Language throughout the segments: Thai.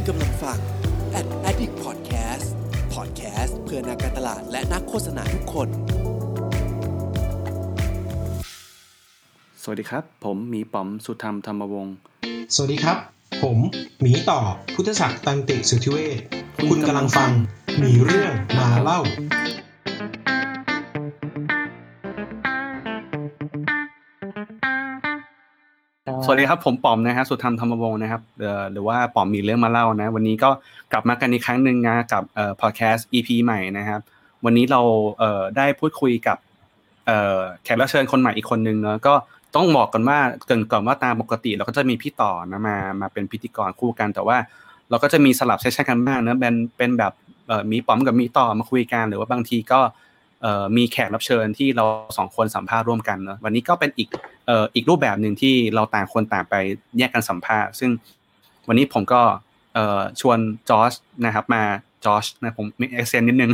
คุณกำลังฟัง Ad Addict Podcast Podcast เพื่อนักการตลาดและนักโฆษณาทุกคน สวัสดีครับ ผมหมีป๋อมสุธรรมธรรมวงศ์ สวัสดีครับ ผมหมีต่อพุทธศักดิ์ตันติสุทธิเวชคุณกำลังฟังหมีเรื่องมาเล่า สวัสดีครับผมป๋อมนะครับสุธรรมธรรมวงศ์นะครับหรือว่าป๋อมมีเรื่องมาเล่านะ วันนี้ก็กลับมากันอีกครั้งหนึ่งนะกับเอ่อพอดแคสต์ EP ใหม่นะครับ วันนี้เราเอ่อได้พูดคุยกับเอ่อแขกรับเชิญคนใหม่อีกคนนึงเนาะก็ต้องบอกกันว่าเกินก่อนว่าตามปกติเราก็จะมีพี่ต่อนะมามาเป็นพิธีกรคู่กัน แต่ว่าเราก็จะมีสลับเซสชั่นกันบ้างนะเป็นเป็นแบบเอ่อมีป๋อมกับมีต่อมาคุยกันหรือว่าบางทีก็ มีแขกรับเชิญที่เราสองคนสัมภาษณ์ร่วมกันเนาะวันนี้ก็เป็นอีกเอ่ออีกรูปแบบหนึ่งที่เราต่างคนต่างไปแยกกันสัมภาษณ์ซึ่งวันนี้ผมก็เอ่อชวนจอชนะครับมาจอชนะผมมี accent นิดนึง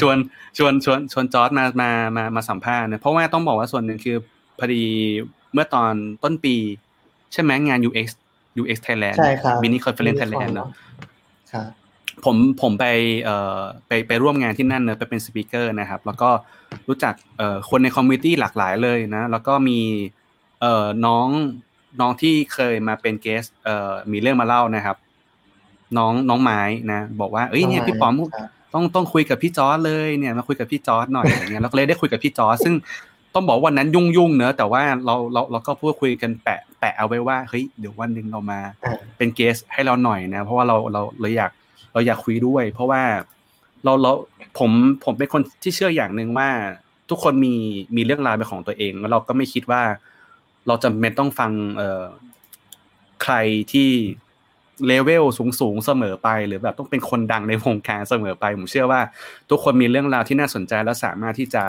ชวนชวนชวนชวนจอร์ดมามามามาสัมภาษณ์นะเพราะว่าต้องบอกว่าส่วนหนึ่งคือพอดีเมื่อตอนต้นปี ใช่ไหมงาน UX UX Thailand ใช่ครับ mini conference Thailand เนอะครับ ผมผมไปเอ่อไปไปร่วมงานที่นั่นเนอะไปเป็น speaker นะครับ แล้วก็รู้จักเอ่อคนใน community หลากหลายเลยนะ แล้วก็มีเอ่อน้องน้องที่เคยมาเป็น guest เอ่อมีเรื่องมาเล่านะครับ น้องน้องไม้นะ บอกว่าเอ้ยเนี่ยพี่ป๋อมครับต้องต้องคุยกับพี่จอร์ดเลยเนี่ยมาคุยกับพี่จอร์ดหน่อยอะไรเงี้ยเราก็เลยได้คุยกับพี่จอร์ดซึ่งต้องบอกว่าวันนั้นยุ่งยุ่งๆเนอะแต่ว่าเราเราเราก็พูดคุยกันแปะแปะเอาไว้ว่าเฮ้ยเดี๋ยววันหนึ่งเรามาอ่าเป็น guest ให้เราหน่อยนะ เพราะว่าเราเราเราอยาก เราอยากคุยด้วย เพราะว่าเราเราผมผมเป็นคนที่เชื่ออย่างหนึ่งว่า ทุกคนมีมีเรื่องราวเป็นของตัวเอง แล้วเราก็ไม่คิดว่า เราจำเป็นต้องฟังเอ่อใครที่เลเวลสูงสูงเสมอไป หรือแบบต้องเป็นคนดังในวงการเสมอไป ผมเชื่อว่า ทุกคนมีเรื่องราวที่น่าสนใจและสามารถที่จะ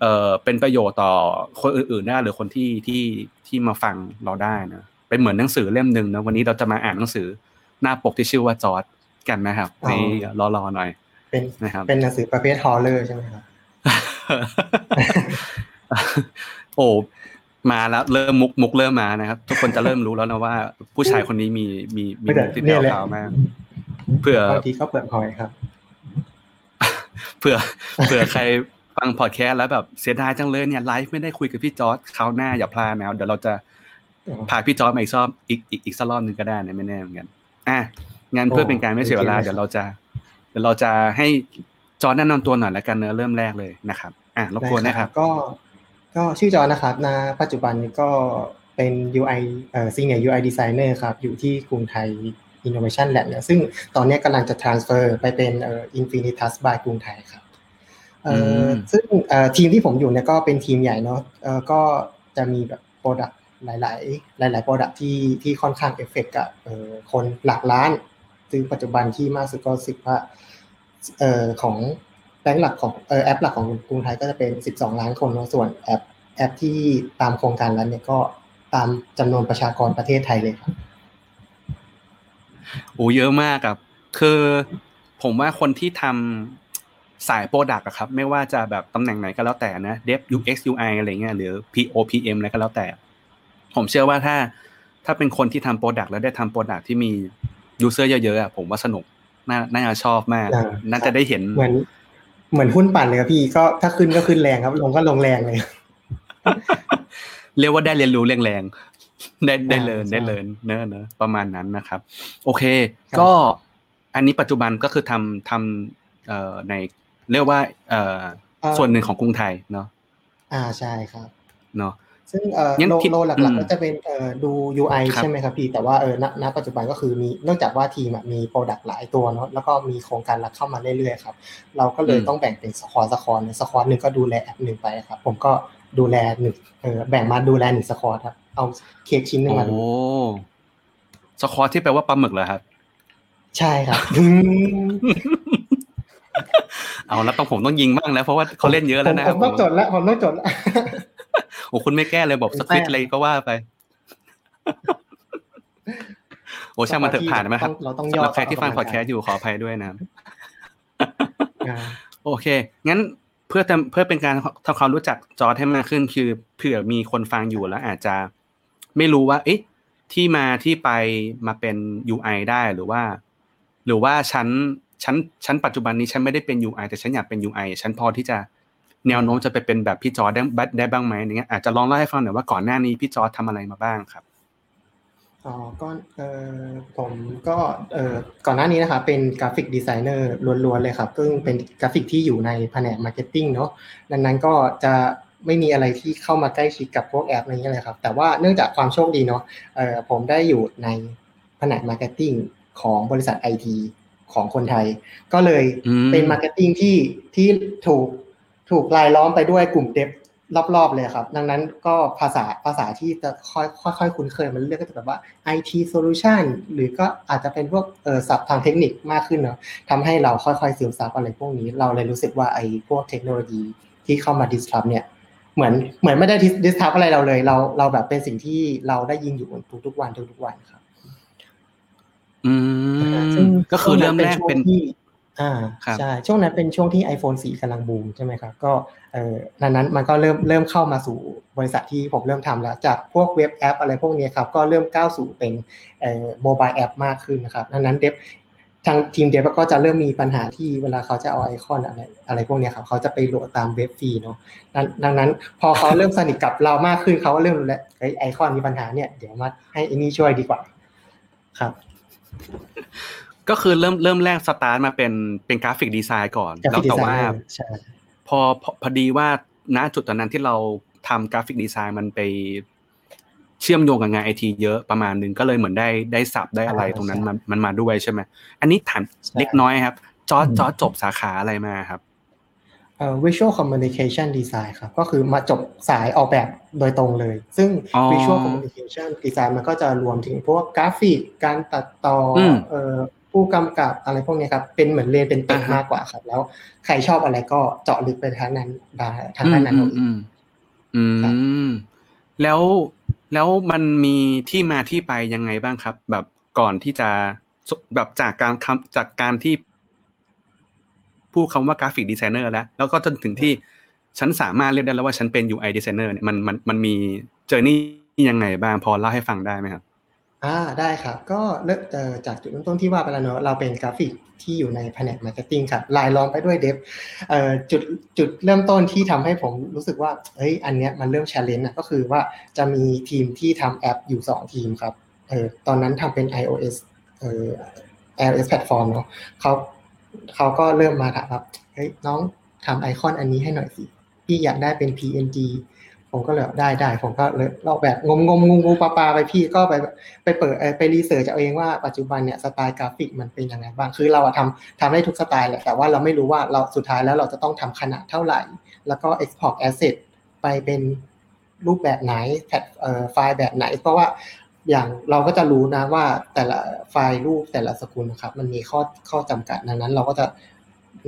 เอ่อเป็นประโยชน์ต่อคนอื่นๆได้หรือคนที่ที่ที่มาฟังเราได้นะเป็นเหมือนหนังสือเล่มหนึ่งนะวันนี้เราจะมาอ่านหนังสือหน้าปกที่ชื่อว่าจอร์ด กันนะครับอ๋อนี่รอๆหน่อย เป็นนะครับ เป็นหนังสือประเภท horror ใช่ไหมครับโอ้มาแล้วเริ่มมุกมุกเริ่มมานะครับ ทุกคนจะเริ่มรู้แล้วนะว่า ผู้ชายคนนี้มีมีมีมุกที่แผ่วๆมากเพื่อบางทีก็เปลือกหอยครับเผื่อเผื่อใครฟังพอดแคสต์แล้วแบบเสียดายจังเลยเนี่ยไลฟ์ไม่ได้คุยกับพี่จอร์ดคราวหน้าอย่าพลาดนะเดี๋ยวเราจะพาพี่จอร์ดมาอีกรอบอีกอีกอีกสักรอบหนึ่งก็ได้นะไม่แน่เหมือนกัน อะ งั้นเพื่อเป็นการไม่เสียเวลาโอเคเดี๋ยวเราจะเดี๋ยวเราจะให้จอร์ดแนะนำตัวหน่อยแล้วกันเนอะเริ่มแรกเลยนะครับ อะรบกวนนะครับ ก็ก็ชื่อจอห์นนะครับณปัจจุบันนี้ก็เป็น UI เอ่อ Senior UI Designer ครับ อยู่ที่กรุงไทย Innovation Lab เนี่ยซึ่งตอนนี้กำลังจะ transfer ไปเป็นเอ่อ Infinitas by กรุงไทยครับเอ่ออมซึ่งเอ่อทีมที่ผมอยู่เนี่ยก็เป็นทีมใหญ่เนาะเอ่อก็จะมีแบบ Product หลาย ๆ หลายๆ Product ที่ที่ค่อนข้างเอฟเฟกกับเอ่อคนหลักล้าน ซึ่งปัจจุบันที่มากสุดก็สิบว่าเอ่อของแบงก์หลักของเอ่อแอปหลักของกรุงไทยก็จะเป็น 12 ล้านคนนะส่วนแอปแอปที่ตามโครงการนั้นเนี่ยก็ตามจำนวนประชากรประเทศไทยเลยครับโอ้เยอะมากครับ คือผมว่าคนที่ทำสาย product อะครับ ไม่ว่าจะแบบตำแหน่งไหนก็แล้วแต่นะ Dev UX UI อะไรเงี้ยหรือ PO PM อะไรก็แล้วแต่ ผมเชื่อว่าถ้าถ้าเป็นคนที่ทำ product แล้วได้ทำ product ที่มี user เยอะๆอะผมว่าสนุกน่าน่าจะชอบมากอ่าน่าจะได้เห็น เหมือนเหมือนหุ้นปั่นเลยครับพี่ก็ถ้าขึ้นก็ขึ้นแรงครับ ลงก็ลงแรงเลย เรียกว่าได้เรียนรู้แรงๆได้ได้เรียนใช่ได้เรียนเนอะเนอะประมาณนั้นนะครับ โอเคครับก็อันนี้ปัจจุบันก็คือทำทำเอ่อในเรียกว่าเอ่อเอ่อส่วนหนึ่งของกรุงไทยเนาะอ่าใช่ครับ เนาะ ซึ่งเอ่งั้น role ที่ role หลักๆก็จะเป็นเอ่อดู UI ครับใช่ไหมครับพี่แต่ว่าเออณณปัจจุบันก็คือมีเนื่องจากว่าทีมอะมี product หลายตัวเนาะแล้วก็มีโครงการหลักเข้ามาเรื่อยๆครับเราก็เลยต้องแบ่งเป็น squad squad squad หนึ่งก็ดูแลแอปหนึ่งไปครับผมก็ดูแลหนึ่งเออแบ่งมาดูแลหนึ่ง squad ครับเอาเค้กชิ้นหนึ่งโอ้มาดู squad ที่แปลว่าปลาหมึกเหรอครับ ใช่ครับเอาแล้วต้องผมต้องยิงบ้างแล้วเพราะว่าเขาเล่นเยอะแล้วนะคผรับมต้องจดแล้วผมต้องจดแล้ว โอ้คุณไม่แก้เลยบอกสควิตอะไรก็ว่าไป โอ้ช่างมันเถอะผ่านไหมครับเราต้องสำหรับย่อใครที่ฟังออกพกำลัองดกายแคสต์อยู่ขออภัยด้วยนะครับอ่าโอเค งั้นเพื่อทำเพื่อเป็นการทำความรู้จักจอร์ดให้มากขึ้น คือเผื่อมีคนฟังอยู่แล้วอาจจะไม่รู้ว่า เอ๊ะ ที่มาที่ไปมาเป็น UI ได้หรือว่า หรือว่าฉันฉันฉันปัจจุบันนี้ฉันไม่ได้เป็น UI แต่ฉันอยากเป็น UI ฉันพอที่จะ แนวโน้มจะไปเป็นแบบพี่จอร์ได้ได้บ้างไหมอย่างเงี้ยอาจจะลองเล่าให้ฟังหน่อยว่าก่อนหน้านี้พี่จอร์ทำอะไรมาบ้างครับอ๋อก็เออผมก็เออก่อนหน้านี้นะครับเป็น graphic designer ล้วนๆเลยครับซึ่งเป็นกราฟิกที่อยู่ในแผนก marketing เนาะดังนั้นก็จะไม่มีอะไรที่เข้ามาใกล้ชิดกับพวกแอปอะไรเงี้ยเลยครับ แต่ว่าเนื่องจากความโชคดีเนาะเออผมได้อยู่ในแผนก marketing ของบริษัทไอทีของคนไทย ก็เลยเป็น marketing ที่ที่ถูก ถูกรายล้อมไปด้วยกลุ่ม dev รอบๆเลยครับ ดังนั้นก็ภาษาภาษาที่จะค่อยค่อยๆคุ้นเคยมันเรียกก็จะแบบว่า IT solution หรือก็อาจจะเป็นพวกเออศัพท์ทางเทคนิคมากขึ้นเนาะทำให้เราค่อยๆซึมซับอะไรพวกนี้ เราเลยรู้สึกว่าไอ้พวกเทคโนโลยีที่เข้ามา disrupt เนี่ยเหมือนเหมือนไม่ได้ disrupt อะไรเราเลย เราเราแบบเป็นสิ่งที่เราได้ยินอยู่ทุกๆวันทุกๆวันครับ อืมก็คือเริ่มแรกเป็น อ่าใช่ช่วงนั้นเป็นช่วงที่ iPhone 4กำลังบูมใช่ไหมครับก็เออนั้นนั้นมันก็เริ่มเริ่มเข้ามาสู่บริษัทที่ผมเริ่มทำแล้ว จากพวกเว็บแอป อะไรพวกนี้ครับก็เริ่มก้าวสู่เป็นเอ่อโมบายแอปมากขึ้นนะครับดังนั้นเดฟทางทีมเดฟก็จะเริ่มมีปัญหาที่เวลาเขาจะเอาไอคอนอะไรอะไรพวกนี้ครับเขาจะไปโหลดตามเว็บฟรีเนาะดังนั้นพอเขาเริ่มสนิทกับเรามากขึ้นเขาก็เริ่มรู้แล้วไอคอนมีปัญหาเนี่ยเดี๋ยวมาให้อันนี้ช่วยดีกว่าครับ ก็คือเริ่มเริ่มแรกสตาร์ทมาเป็นเป็น graphic design ก่อนแล้วแต่ว่าพอพอดีว่าณจุดตอนนั้นที่เราทำ graphic design มันไปเชื่อมโยงกับงานไอทีเยอะประมาณนึงก็เลยเหมือนได้ได้ศัพท์ได้อะไรตรงนั้นมันมันมาด้วยใช่ไหมอันนี้ถามเล็กน้อยครับ จอจอจบสาขาอะไรมาครับเอ่อ visual communication design ครับ ก็คือมาจบสายออกแบบโดยตรงเลย ซึ่ง visual communication design มันก็จะรวมถึงพวกกราฟิกการตัดต่อเอ่อ ผู้กำกับอะไรพวกนี้ครับเป็นเหมือนเรียนเป็นเป็ดมากกว่าครับ แล้วใครชอบอะไรก็เจาะลึกไปทางนั้นได้ทางด้านนั้นอืมอืมแล้วแล้วมันมีที่มาที่ไปยังไงบ้างครับ แบบก่อนที่จะแบบจากการคำจากการที่พูดคำว่า graphic designer แล้ว แล้วก็จนถึงที่ฉันสามารถเรียกได้แล้วว่าฉันเป็น UI designer เนี่ยมันมันมันมี journey ยังไงบ้างพอเล่าให้ฟังได้ไหมครับ อ่าได้ครับ ก็เริ่มจากจุดเริ่มต้นที่ว่าไปแล้วเนอะเราเป็นกราฟิกที่อยู่ในแผนก marketing ครับรายล้อมไปด้วย dev จุดจุดเริ่มต้นที่ทำให้ผมรู้สึกว่าเฮ้ยอันเนี้ยมันเริ่ม challenge นะก็คือว่าจะมีทีมที่ทำแอปอยู่ 2 ทีมครับเออตอนนั้นทำเป็น iOS เอ่อ iOS platform เนาะเขาเขาก็เริ่มมาถามว่าเฮ้ยน้องทำไอคอนอันนี้ให้หน่อยสิพี่อยากได้เป็น PNG ผมก็เลยได้ได้ผมก็เลยลอกแบบงมงมงูงูปลาปลาไปพี่ก็ไปไปเปิดไป research เอาเองว่าปัจจุบันเนี่ยสไตล์กราฟิกมันเป็นยังไงบ้างคือเราอะทำทำได้ทุกสไตล์แหละแต่ว่าเราไม่รู้ว่าเราสุดท้ายแล้วเราจะต้องทำขนาดเท่าไหร่ แล้วก็ export asset ไปเป็นรูปแบบไหนแพทไฟล์แบบไหน เพราะว่าอย่างเราก็จะรู้นะว่าแต่ละไฟล์รูปแต่ละสกุลนะครับ มันมีข้อข้อจำกัดดังนั้น เราก็จะ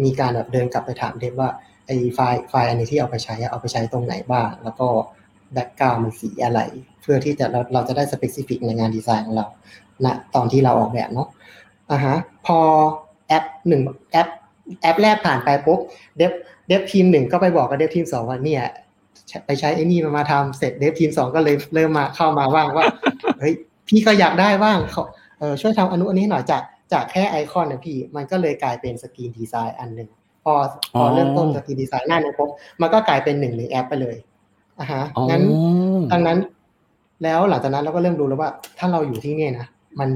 มีการแบบเดินกลับไปถาม dev ว่า ไอไฟล์ไฟล์อันนี้ที่เอาไปใช้เอาไปใช้ตรงไหนบ้าง แล้วก็ background มันสีอะไร เพื่อที่จะเราเราจะได้ specific ในงานดีไซน์ของเราณตอนที่เราออกแบบเนาะอะฮะพอแอปหนึ่งแอปแอปแรกผ่านไปปุ๊บ dev dev ทีมหนึ่งก็ไปบอกกับ dev ทีมสองว่าเนี่ยไปใช้ไอ้นี่มามาทำเสร็จ dev ทีมสองก็เลยเริ่มมาเข้ามาบ้างว่าเฮ้ยพี่ก็อยากได้บ้างเขาเออช่วยทำอนุอันนี้หน่อยจากจากแค่ไอคอนนะพี่ มันก็เลยกลายเป็น screen design อันหนึ่ง พอพอเริ่มต้นจากทีดีไซน์หน้าในปุ๊บมันก็กลายเป็นหนึ่งในแอปไปเลยอะฮะงั้นดังนั้น แล้วหลังจากนั้นเราก็เริ่มดูแล้วว่า ถ้าเราอยู่ที่นี่นะมัน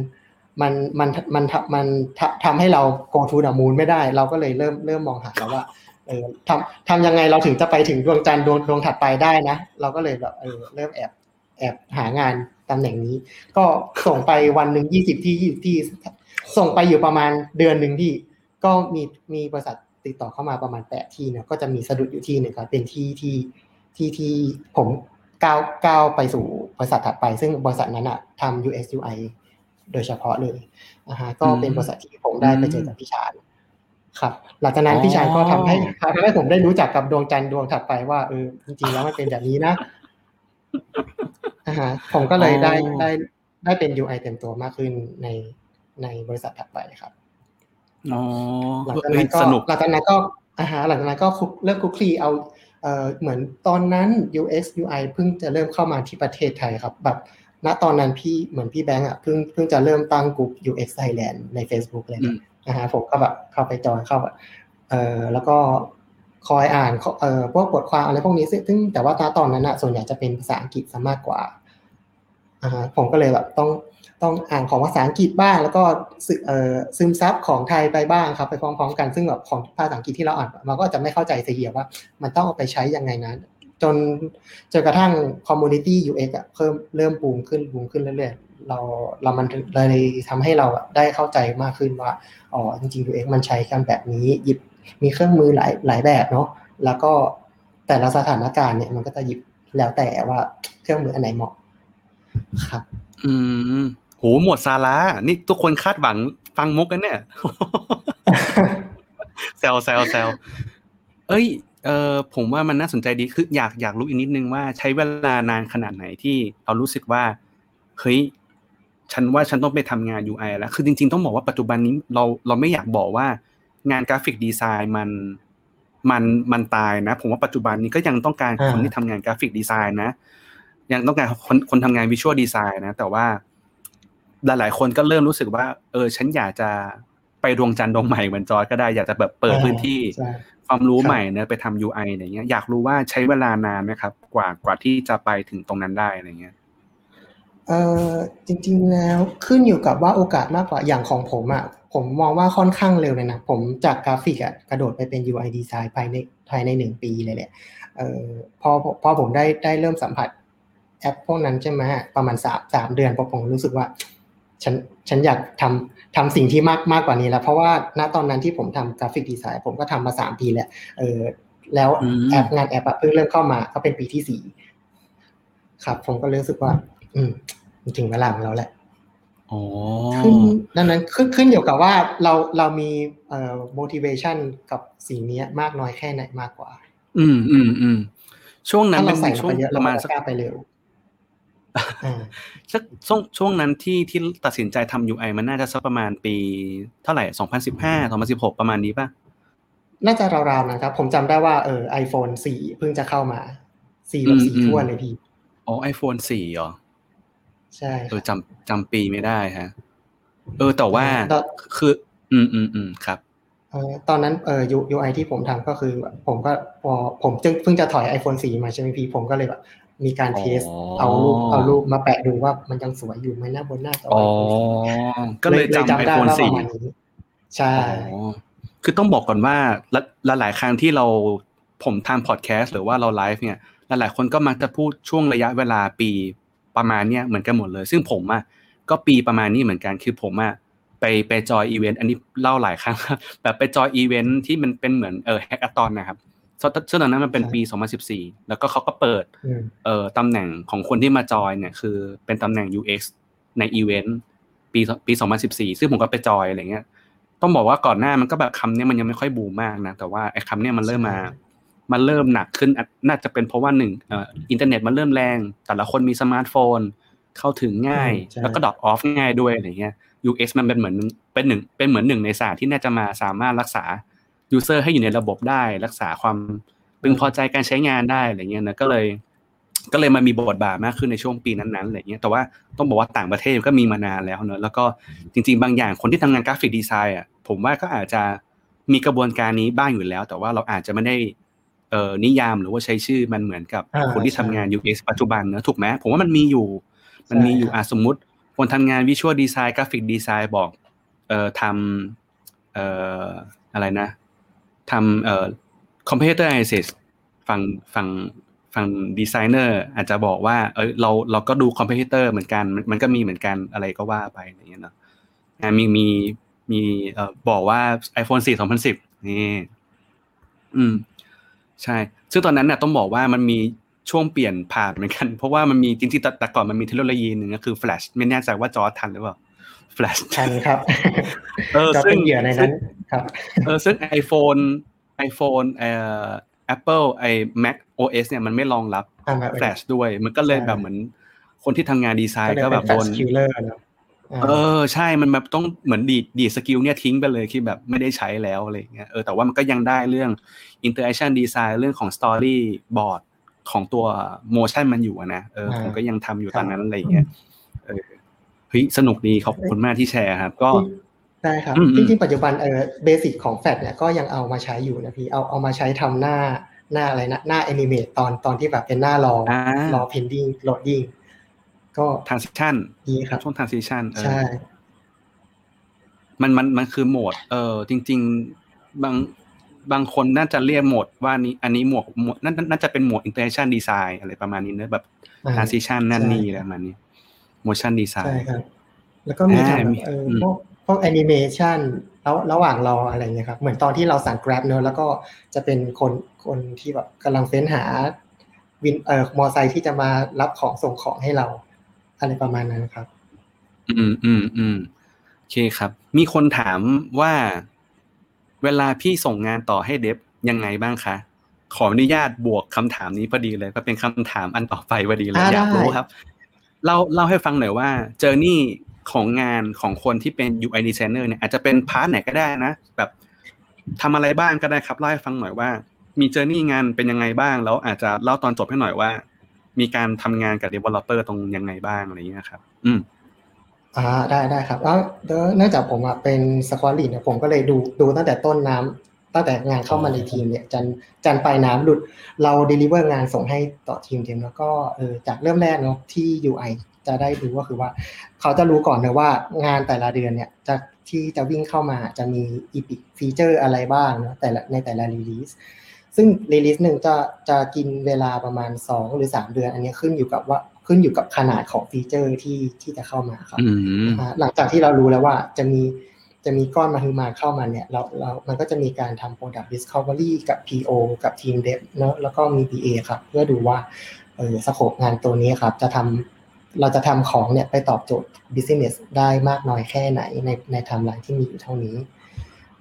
มันมันมันมันทำให้เรา go to the moon ไม่ได้ เราก็เลยเริ่มเริ่มมองหาแล้วว่าเออทำทำยังไงเราถึงจะไปถึงดวงจันทร์ดวงดวงถัดไปได้นะ เราก็เลยแบบเออเริ่มแอบแอบหางานตำแหน่งนี้ ก็ส่งไปวันหนึ่งยี่สิบที่ยี่สิบที่ ส่งไปอยู่ประมาณเดือนหนึ่งที่ ก็มีมีบริษัท ติดต่อเข้ามาประมาณแปดที่เนี่ยก็จะมีสะดุดอยู่ที่หนึ่งครับเป็นที่ที่ที่ที่ผมก้าวก้าวไปสู่บริษัทถัดไป ซึ่งบริษัทนั้นอะทำ UX UI โดยเฉพาะเลยนะฮะก็เป็นบริษัทที่ผมได้ไปเจอกับพี่ชาญครับ หลังจากนั้นพี่ชายก็ทำให้ทำให้ผมได้รู้จักกับดวงจันทร์ดวงถัดไปว่าเออจริงๆแล้วมันเป็นแบบนี้นะนะฮะผมก็เลยได้ได้ได้เป็น UI เต็มตัวมากขึ้นในในบริษัทถัดไปครับ อ๋อหลังจากนั้นก็หลังจากนั้นก็อาหารหลังจากนั้นก็เริ่มคุกคีเอาเอ่อเหมือนตอนนั้น UX UI เพิ่งจะเริ่มเข้ามาที่ประเทศไทยครับแบบณตอนนั้นพี่เหมือนพี่แบงค์อะเพิ่งเพิ่งจะเริ่มตั้งกลุ่ม UX Thailand ใน Facebook เลยนะฮะผมก็แบบเข้าไปจอยเข้าเอ่อแล้วก็คอยอ่านเอ่อพวกบทความอะไรพวกนี้ซึ่งแต่ว่าตอนนั้นอะส่วนใหญ่จะเป็นภาษาอังกฤษซะมากกว่าอ่าผมก็เลยแบบต้อง ต้องอ่านของภาษาอังกฤษบ้าง แล้วก็ซึมซับของไทยไปบ้างครับ ไปพร้อมๆกันซึ่งแบบของภาษาอังกฤษที่เราอ่านมันก็จะไม่เข้าใจเสียว่า มันต้องเอาไปใช้ยังไงนั้นจนจนกระทั่ง community UX อะเพิ่มเริ่มบูมขึ้นบูมขึ้นเรื่อยๆเราเรามันเลยทำให้เราได้เข้าใจมากขึ้นว่าอ๋อจริงๆ UX มันใช้กันแบบนี้หยิบมีเครื่องมือหลายหลายแบบเนาะแล้วก็แต่ละสถานการณ์เนี่ยมันก็จะหยิบแล้วแต่ว่าเครื่องมืออันไหนเหมาะครับ อืมโหหมดซาร่านี่ทุกคนคาดหวังฟังมุกกันเนี่ยแซวแซวแซวเอ้ยเออผมว่ามันน่าสนใจดีคืออยากอยากรู้อีกนิดนึงว่าใช้เวลานานขนาดไหนที่เรารู้สึกว่าเฮ้ยฉันว่าฉันต้องไปทำงาน UI แล้ว คือจริงๆต้องบอกว่าปัจจุบันนี้เราเราไม่อยากบอกว่างาน graphic design มันมันมันตายนะ ผมว่าปัจจุบันนี้ก็ยังต้องการคนที่ทำงาน graphic design นะ ยังต้องการคนคนทำงาน visual design นะ แต่ว่าหลายๆคนก็เริ่มรู้สึกว่า เออ ฉันอยากจะไปดวงจันทร์ดวงใหม่เหมือนจอยก็ได้อยากจะแบบเปิดพื้นที่ความรู้ใหม่เนะไปทำ UI อะไรเงี้ยอยากรู้ว่าใช้เวลานานไหมครับ กว่ากว่าที่จะไปถึงตรงนั้นได้อะไรเงี้ยเออจริง ๆแล้วขึ้นอยู่กับว่าโอกาสมากกว่าอย่างของผมอะผมมองว่าค่อนข้างเร็วเลยนะ ผมจากกราฟิกอะกระโดดไปเป็น UI design ภายในภายในหนึ่งปีเลยแหละเออพอพอผมได้ได้เริ่มสัมผัส แอปพวกนั้นใช่ไหมประมาณสามสามเดือนพอผมรู้สึกว่า ฉันฉันอยากทำทำสิ่งที่มากมากกว่านี้แล้ว เพราะว่าณตอนนั้นที่ผมทำ graphic design ผมก็ทำมาสามปีแล้วเออแล้วแอปงานแอปเพิ่งเริ่มเข้ามาก็เป็นปีที่สี่ครับ ผมก็รู้สึกว่า อืมถึงเวลาของเราแหละขึ้นดังนั้นขึ้นขึ้นอยู่กับว่าเราเรามีเอ่อ motivation กับสิ่งนี้มากน้อยแค่ไหนมากกว่า อืมอืมอืมช่วงนั้นเป็นช่วงประมาณสักไปเร็ว สักช่วงช่วงนั้นที่ที่ตัดสินใจทำ UI มันน่าจะสักประมาณปีเท่าไหร่สองพันสิบห้าสองพันสิบหกประมาณนี้ป่ะ น่าจะราวๆนะครับ ผมจำได้ว่าเออไอโฟนสี่เพิ่งจะเข้ามาสี่แบบสี่ทั่วเลยพี่ อ๋อไอโฟนสี่เหรอ ใช่เออจำจำปีไม่ได้ฮะ เออแต่ว่าคือ อืมอืมอืมครับเออตอนนั้นเออ UI ที่ผมทำก็คือ ผมก็พอผมจึงเพิ่งจะถอย iPhone 4 มาใช่ไหมพี่ผมก็เลยแบบ มีการ test เอารูปเอารูปมาแปะดูว่ามันยังสวยอยู่ไหมหน้าบนหน้าจออ๋อก็เลยจำ iPhone สี่ใช่คือต้องบอกก่อนว่าละหลายครั้งที่เราผมทำพอดแคสต์หรือว่าเราไลฟ์เนี่ยหลายคนก็มักจะพูดช่วงระยะเวลาปีประมาณเนี้ยเหมือนกันหมดเลย ซึ่งผมอะก็ปีประมาณนี้เหมือนกันคือผมอะไปไป join event อันนี้เล่าหลายครั้งแบบไป join event ที่มันเป็นเหมือนเออ hackathon นะครับ ซึ่งตอนนั้นมันเป็นปี 2014 แล้วก็เขาก็เปิดเอ่อตำแหน่งของคนที่มาจอยเนี่ยคือเป็นตำแหน่ง UX ในอีเวนต์ปีปี 2014 ซึ่งผมก็ไปจอยอะไรเงี้ย ต้องบอกว่าก่อนหน้ามันก็แบบคำนี้มันยังไม่ค่อยบูมมากนะ แต่ว่าไอ้คำนี้มันเริ่มมา มันเริ่มหนักขึ้น น่าจะเป็นเพราะว่าหนึ่งอินเทอร์เน็ตมันเริ่มแรง แต่ละคนมีสมาร์ทโฟน เข้าถึงง่าย แล้วก็ drop off ง่ายด้วยอะไรเงี้ย UX มันเป็นเหมือนเป็นหนึ่งเป็นเหมือนหนึ่งในศาสตร์ที่น่าจะมาสามารถรักษา user ให้อยู่ในระบบได้รักษาความพึงพอใจการใช้งานได้อะไรเงี้ยนะก็เลย ก็เลยมามีบทบาทมากขึ้นในช่วงปีนั้นๆอะไรเงี้ยแต่ว่าต้องบอกว่าต่างประเทศก็มีมานานแล้วเนอะแล้วก็จริง ๆ บางอย่างคนที่ทำงาน graphic design อะผมว่าก็อาจจะมีกระบวนการนี้บ้างอยู่แล้ว แต่ว่าเราอาจจะไม่ได้เอ่อนิยามหรือว่าใช้ชื่อมันเหมือนกับคนที่ทำงาน UX ปัจจุบันเนอะถูกไหมผมว่ามันมีอยู่ มันมีอยู่อะสมมุติ คนทำงาน visual design graphic design บอกเอ่อทำเอ่ออะไรนะ ทำเอ่อ competitor analysis ฝั่งฝั่งฝั่งดีไซเนอร์อาจจะบอกว่า เออเราเราก็ดู competitor เหมือนกันมันก็มีเหมือนกันอะไรก็ว่าไปอย่างเงี้ยเนาะมีมีมีเอ่อบอกว่า iPhone 4 2010 นี่ อืม ใช่ ซึ่งตอนนั้นเนี่ยต้องบอกว่ามันมีช่วงเปลี่ยนผ่านเหมือนกัน เพราะว่ามันมีจริงๆแต่ก่อนมันมีเทคโนโลยีหนึ่งก็คือแฟลชไม่แน่ใจว่าจอทันหรือเปล่าแฟลชทันครับ เออซึ่งเหยื่อในนั้น ครับเออซึ่ง iPhone iPhone เอ่อ Apple ไอ้ Mac OS เนี่ยมันไม่รองรับแฟลชด้วย มันก็เลยแบบเหมือนคนที่ทำงานดีไซน์ก็แบบโดนเออใช่มันแบบต้องเหมือนดีดดี skill เนี่ยทิ้งไปเลยที่แบบไม่ได้ใช้แล้วอะไรเงี้ยเออแต่ว่ามันก็ยังได้เรื่อง interaction design เรื่องของ story board ของตัว motion มันอยู่นะเออผมก็ยังทำอยู่ตอนนั้นอะไรเงี้ยเออเฮ้ยสนุกดีขอบคุณมากที่แชร์ครับ ก็ ได้ครับอืมอืมจริงๆปัจจุบันเออ basic ของแฟดเนี่ยก็ยังเอามาใช้อยู่นะพี่เอาเอามาใช้ทำหน้าหน้าอะไรนะหน้าแอนิเมตตอนตอนที่แบบเป็นหน้ารออ่ารอ pending loading ก็ transition ดีครับช่วง transition เออใช่ มันมันมันคือโหมด เออจริง ๆบางบางคนน่าจะเรียกโหมดว่านี้อันนี้หมวดหมวดน่าน่าจะเป็นโหมด interaction design อะไรประมาณนี้เนอะแบบอ่า transition นั่นใช่นี่อะไรประมาณนี้ motion ใช่ design ครับแล้วก็มีอ่าทำแบมีบเอออมพวกพ วกแอนิเมชันแล้วระหว่างรออะไรเงี้ยครับ เหมือนตอนที่เราสั่ง Grab เนอะแล้วก็จะเป็นคนคนที่แบบกำลังเฟ้นหาวินเอ่อมอไซค์ที่จะมารับของส่งของให้เรา อะไรประมาณนั้นครับ อืมอืมอืมโอเคครับ มีคนถามว่า เวลาพี่ส่งงานต่อให้เดฟยังไงบ้างคะ ขออนุญาตบวกคำถามนี้พอดีเลยก็เป็นคำถามอันต่อไปพอดีเลยอ่าอยากรู้ได้ครับเล่าเล่าให้ฟังหน่อยว่าjourney ของงานของคนที่เป็น UI designer เนี่ยอาจจะเป็น part ไหนก็ได้นะแบบทำอะไรบ้างก็ได้ครับเล่าให้ฟังหน่อยว่า มี journey งานเป็นยังไงบ้าง แล้วอาจจะเล่าตอนจบให้หน่อยว่า มีการทำงานกับ developer ตรงยังไงบ้างอะไรอย่างเงี้ยครับ อืมอ่าได้ได้ครับแล้วเนื่องจากผมอะเป็น squad lead เนี่ยผมก็เลยดูดูตั้งแต่ต้นน้ำตั้งแต่งานเข้ามาในทีมเนี่ยจนจนปลายน้ำสุดเรา deliver งานส่งให้ต่อทีมทีมแล้วก็เออจากเริ่มแรกเนาะที่ UI จะได้รู้ก็คือว่า เขาจะรู้ก่อนเลยว่างานแต่ละเดือนเนี่ยจะที่จะวิ่งเข้ามาจะมี epic feature อะไรบ้างเนาะแต่ละในแต่ละ release ซึ่ง release หนึ่งจะจะกินเวลาประมาณ 2 หรือ 3 เดือน อันนี้ขึ้นอยู่กับว่าขึ้นอยู่กับขนาดของ feature ที่ที่จะเข้ามาครับอืมอ่าหลังจากที่เรารู้แล้วว่าจะมีจะมีก้อนมาฮือมาเข้ามาเนี่ยเราเรามันก็จะมีการทำ product discovery กับ PO กับทีม dev เนอะแล้วก็มี PA ครับ เพื่อดูว่าเออสโคปงานตัวนี้ครับ จะทำ เราจะทำของเนี่ยไปตอบโจทย์ business ได้มากน้อยแค่ไหนในในไทม์ไลน์ที่มีอยู่เท่านี้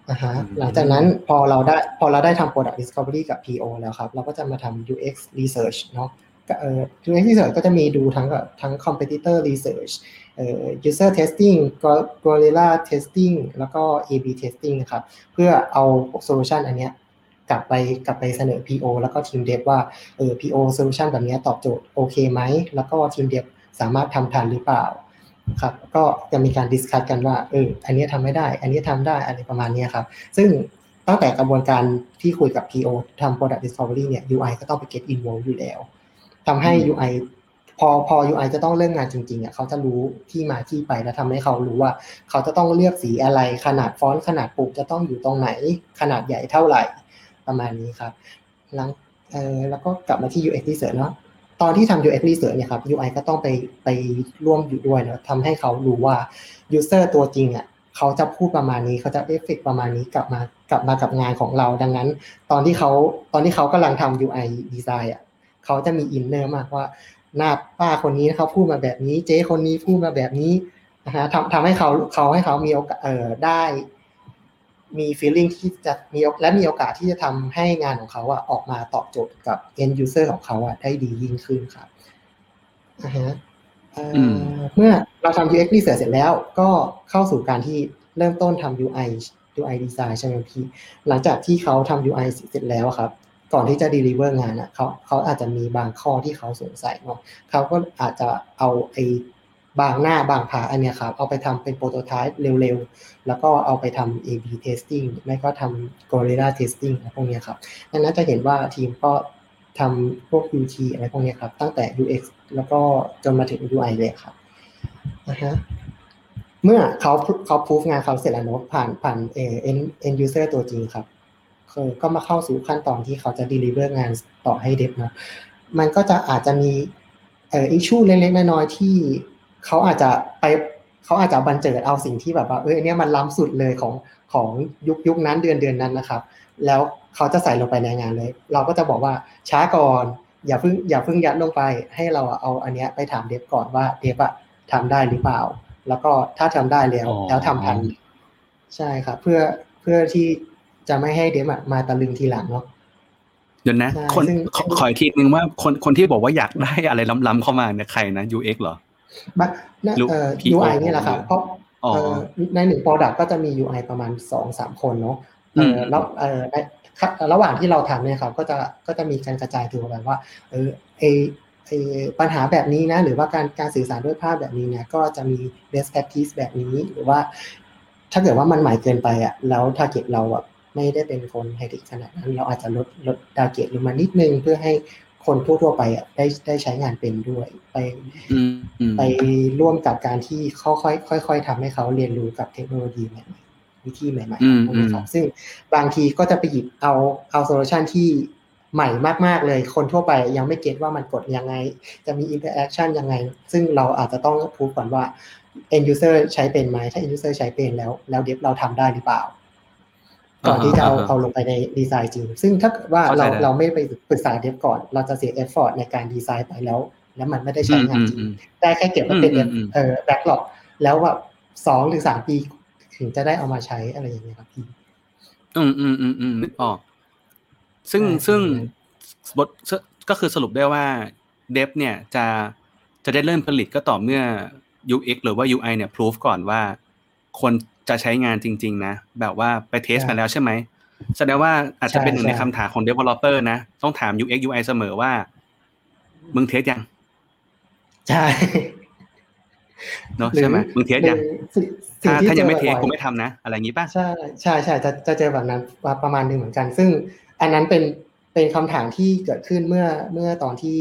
นะฮะอืมหลังจากนั้นพอเราได้พอเราได้ทำ product discovery กับ PO แล้วครับ เราก็จะมาทำ UX research เนาะก็เอ่อ UX research ก็จะมีดูทั้งกับทั้ง competitor research เอ่อ user testing gorilla testing แล้วก็ A/B testing นะครับ เพื่อเอา solution อันเนี้ยกลับไปกลับไปเสนอ PO แล้วก็ทีม dev ว่าเออ PO solution แบบเนี้ยตอบโจทย์โอเคไหม แล้วก็ทีม dev สามารถทำทันหรือเปล่าครับก็จะมีการดิสคัตกันว่าเอออันเนี้ยทำไม่ได้ อันเนี้ยทำได้อะไรประมาณเนี้ยครับ ซึ่งตั้งแต่กระบวนการที่คุยกับ PO ทำ product discovery เนี่ย UI ก็ต้องไป get involved อยู่แล้วทำให้ UI พอพอ UI จะต้องเริ่มงานจริงๆอะเขาจะรู้ที่มาที่ไปและทำให้เขารู้ว่า เขาจะต้องเลือกสีอะไรขนาดฟอนต์ขนาดปกจะต้องอยู่ตรงไหน ขนาดใหญ่เท่าไหร่ ประมาณนี้ครับหลังเอ่อแล้วก็กลับมาที่ UX research เนาะ ตอนที่ทำ UX research เนี่ยครับ UI ก็ต้องไปไปร่วมอยู่ด้วยนะทำให้เขารู้ว่า user ตัวจริงอะเขาจะพูดประมาณนี้เขาจะเอฟเฟกประมาณนี้กลับมากลับมากับงานของเรา ดังนั้น ตอนที่เขาตอนที่เขากำลังทำ UI design อะเขาจะมี inner มากว่าหน้าป้าคนนี้เขาพูดมาแบบนี้ เจ๊คนนี้พูดมาแบบนี้นะฮะทำทำให้เขาเขาให้เขามีโอกาสเอ่อได้ มี feeling ที่จะมีและมีโอกาสที่จะทำให้งานของเขาอะออกมาตอบโจทย์กับ end user ของเขาอะได้ดียิ่งขึ้นครับนะฮะเอ่ออมเมื่อเราทำ UX research เสร็จแล้วก็เข้าสู่การที่เริ่มต้นทำ UI UI design ใช่ไหมพี่หลังจากที่เขาทำ UI เสร็จแล้วครับ ก่อนที่จะ deliver งานอะเขาเขาอาจจะมีบางข้อที่เขาสงสัยเนาะเขาก็อาจจะเอาไอ บางหน้าบางผาอันเนี้ยครับเอาไปทำเป็นโปรโตไทป์เร็วๆ แล้วก็เอาไปทำ A/B testing ไม่ก็ทำ Gorilla testing อะไรพวกนี้ครับดังนั้นจะเห็นว่าทีมก็ทำพวก UT อะไรพวกนี้ครับตั้งแต่ UX แล้วก็จนมาถึง UI เลยครับนะฮะเมื่อเขาเขาพูฟงานเขาเสร็จแล้วเนะผ่านผ่านเอ่อ end end user ตัวจริงครับคือก็มาเข้าสู่ขั้นตอนที่เขาจะ deliver งานต่อให้เดฟนาะมันก็จะอาจจะมีเอ่อ issue เล็กๆน้อยๆที่ เขาอาจจะไปเขาอาจจะบันเจิดเอาสิ่งที่แบบว่าเอออนเนี้ยมันล้ำสุดเลยของของยุคยุคนั้นเดือนเดือนนั้นนะครับ แล้วเขาจะใส่ลงไปในงานเลย เราก็จะบอกว่าช้าก่อน อย่าเพิ่งอย่าเพิ่งยัดลงไป ให้เราเอาอันเนี้ยไปถามเดฟก่อนว่าเดฟอะทำได้หรือเปล่า แล้วก็ถ้าทำได้แล้วอ๋อแล้วทำทัน ใช่ครับ เพื่อเพื่อที่จะไม่ให้เดฟอะมาตะลึงทีหลังเนาะเดี๋ยวนะใช่คนซึ่งขอขออีกทีนึงว่าคนคนที่บอกว่าอยากได้อะไรล้ำๆเข้ามาเนี่ยใครนะ UX เหรอ บัตนะรู้เอ่อ PO UI นี่แหละครับเพราะอ๋อเอ่อในหนึ่ง product ก็จะมี UI ประมาณสองสามคนเนาะเอ่อมแล้วเอ่อในระหว่างที่เราทำเนี่ยครับก็จะก็จะมีการกระจายตัวไปว่า เออไอปัญหาแบบนี้นะ หรือว่าการการสื่อสารด้วยภาพแบบนี้เนี่ยก็จะมี best practice แบบนี้หรือว่า ถ้าเกิดว่ามันใหม่เกินไปอะแล้ว target เราอะไม่ได้เป็นคนไฮเทคขนาดนั้น เราอาจจะลดลด target ลงมานิดนึงเพื่อให้ คนทั่วๆไปอะได้ได้ใช้งานเป็นด้วย ไปไปร่วมกับการที่ค่อยๆค่อยๆทำให้เขาเรียนรู้กับเทคโนโลยีใหม่วิธีใหม่ๆนะครับซึ่งบางทีก็จะไปหยิบเอาเอา solution ที่ใหม่มากๆเลย คนทั่วไปยังไม่ get ว่ามันกดยังไง จะมี interaction ยังไง ซึ่งเราอาจจะต้องพูดก่อนว่า end user ใช้เป็นไหมถ้า end user ใช้เป็นแล้ว แล้ว dev เราทำได้หรือเปล่า ก่อนที่จะเอาเอาลงไปในดีไซน์จริง ซึ่งถ้าว่าเราเราไม่ไปปรึกษา dev ก่อน เราจะเสีย effort ในการดีไซน์ไปแล้ว แล้วมันไม่ได้ใช้งานจริง ได้แค่เก็บไว้เป็นเอ่อ backlog แล้วว่าสองหรือสามปีถึงจะได้เอามาใช้อะไรอย่างเงี้ยครับพี่อืมอืมอืมอืมนึกออก ซึ่งซึ่งบทก็คือสรุปได้ว่าเดฟเนี่ยจะจะได้เริ่มผลิตก็ต่อเมื่อ UX หรือว่า UI เนี่ยพิสูจก่อนว่า คน จะใช้งานจริง ๆ นะ แบบว่าไปเทสมาแล้วใช่ไหมแสดงว่าอาจจะเป็นหนึ่งในคำถามของ developer นะ ต้องถาม UX UI เสมอว่า มึงเทสยัง ใช่เนาะใช่ไหมมึงเทสยังถ้าถ้ายังไม่เทสกูไม่ทำนะ อะไรอย่างนี้ป่ะ ใช่ใช่ใช่จะจะเจอแบบนั้นประมาณหนึ่งเหมือนกัน ซึ่งอันนั้นเป็นเป็นคำถามที่เกิดขึ้นเมื่อเมื่อตอนที่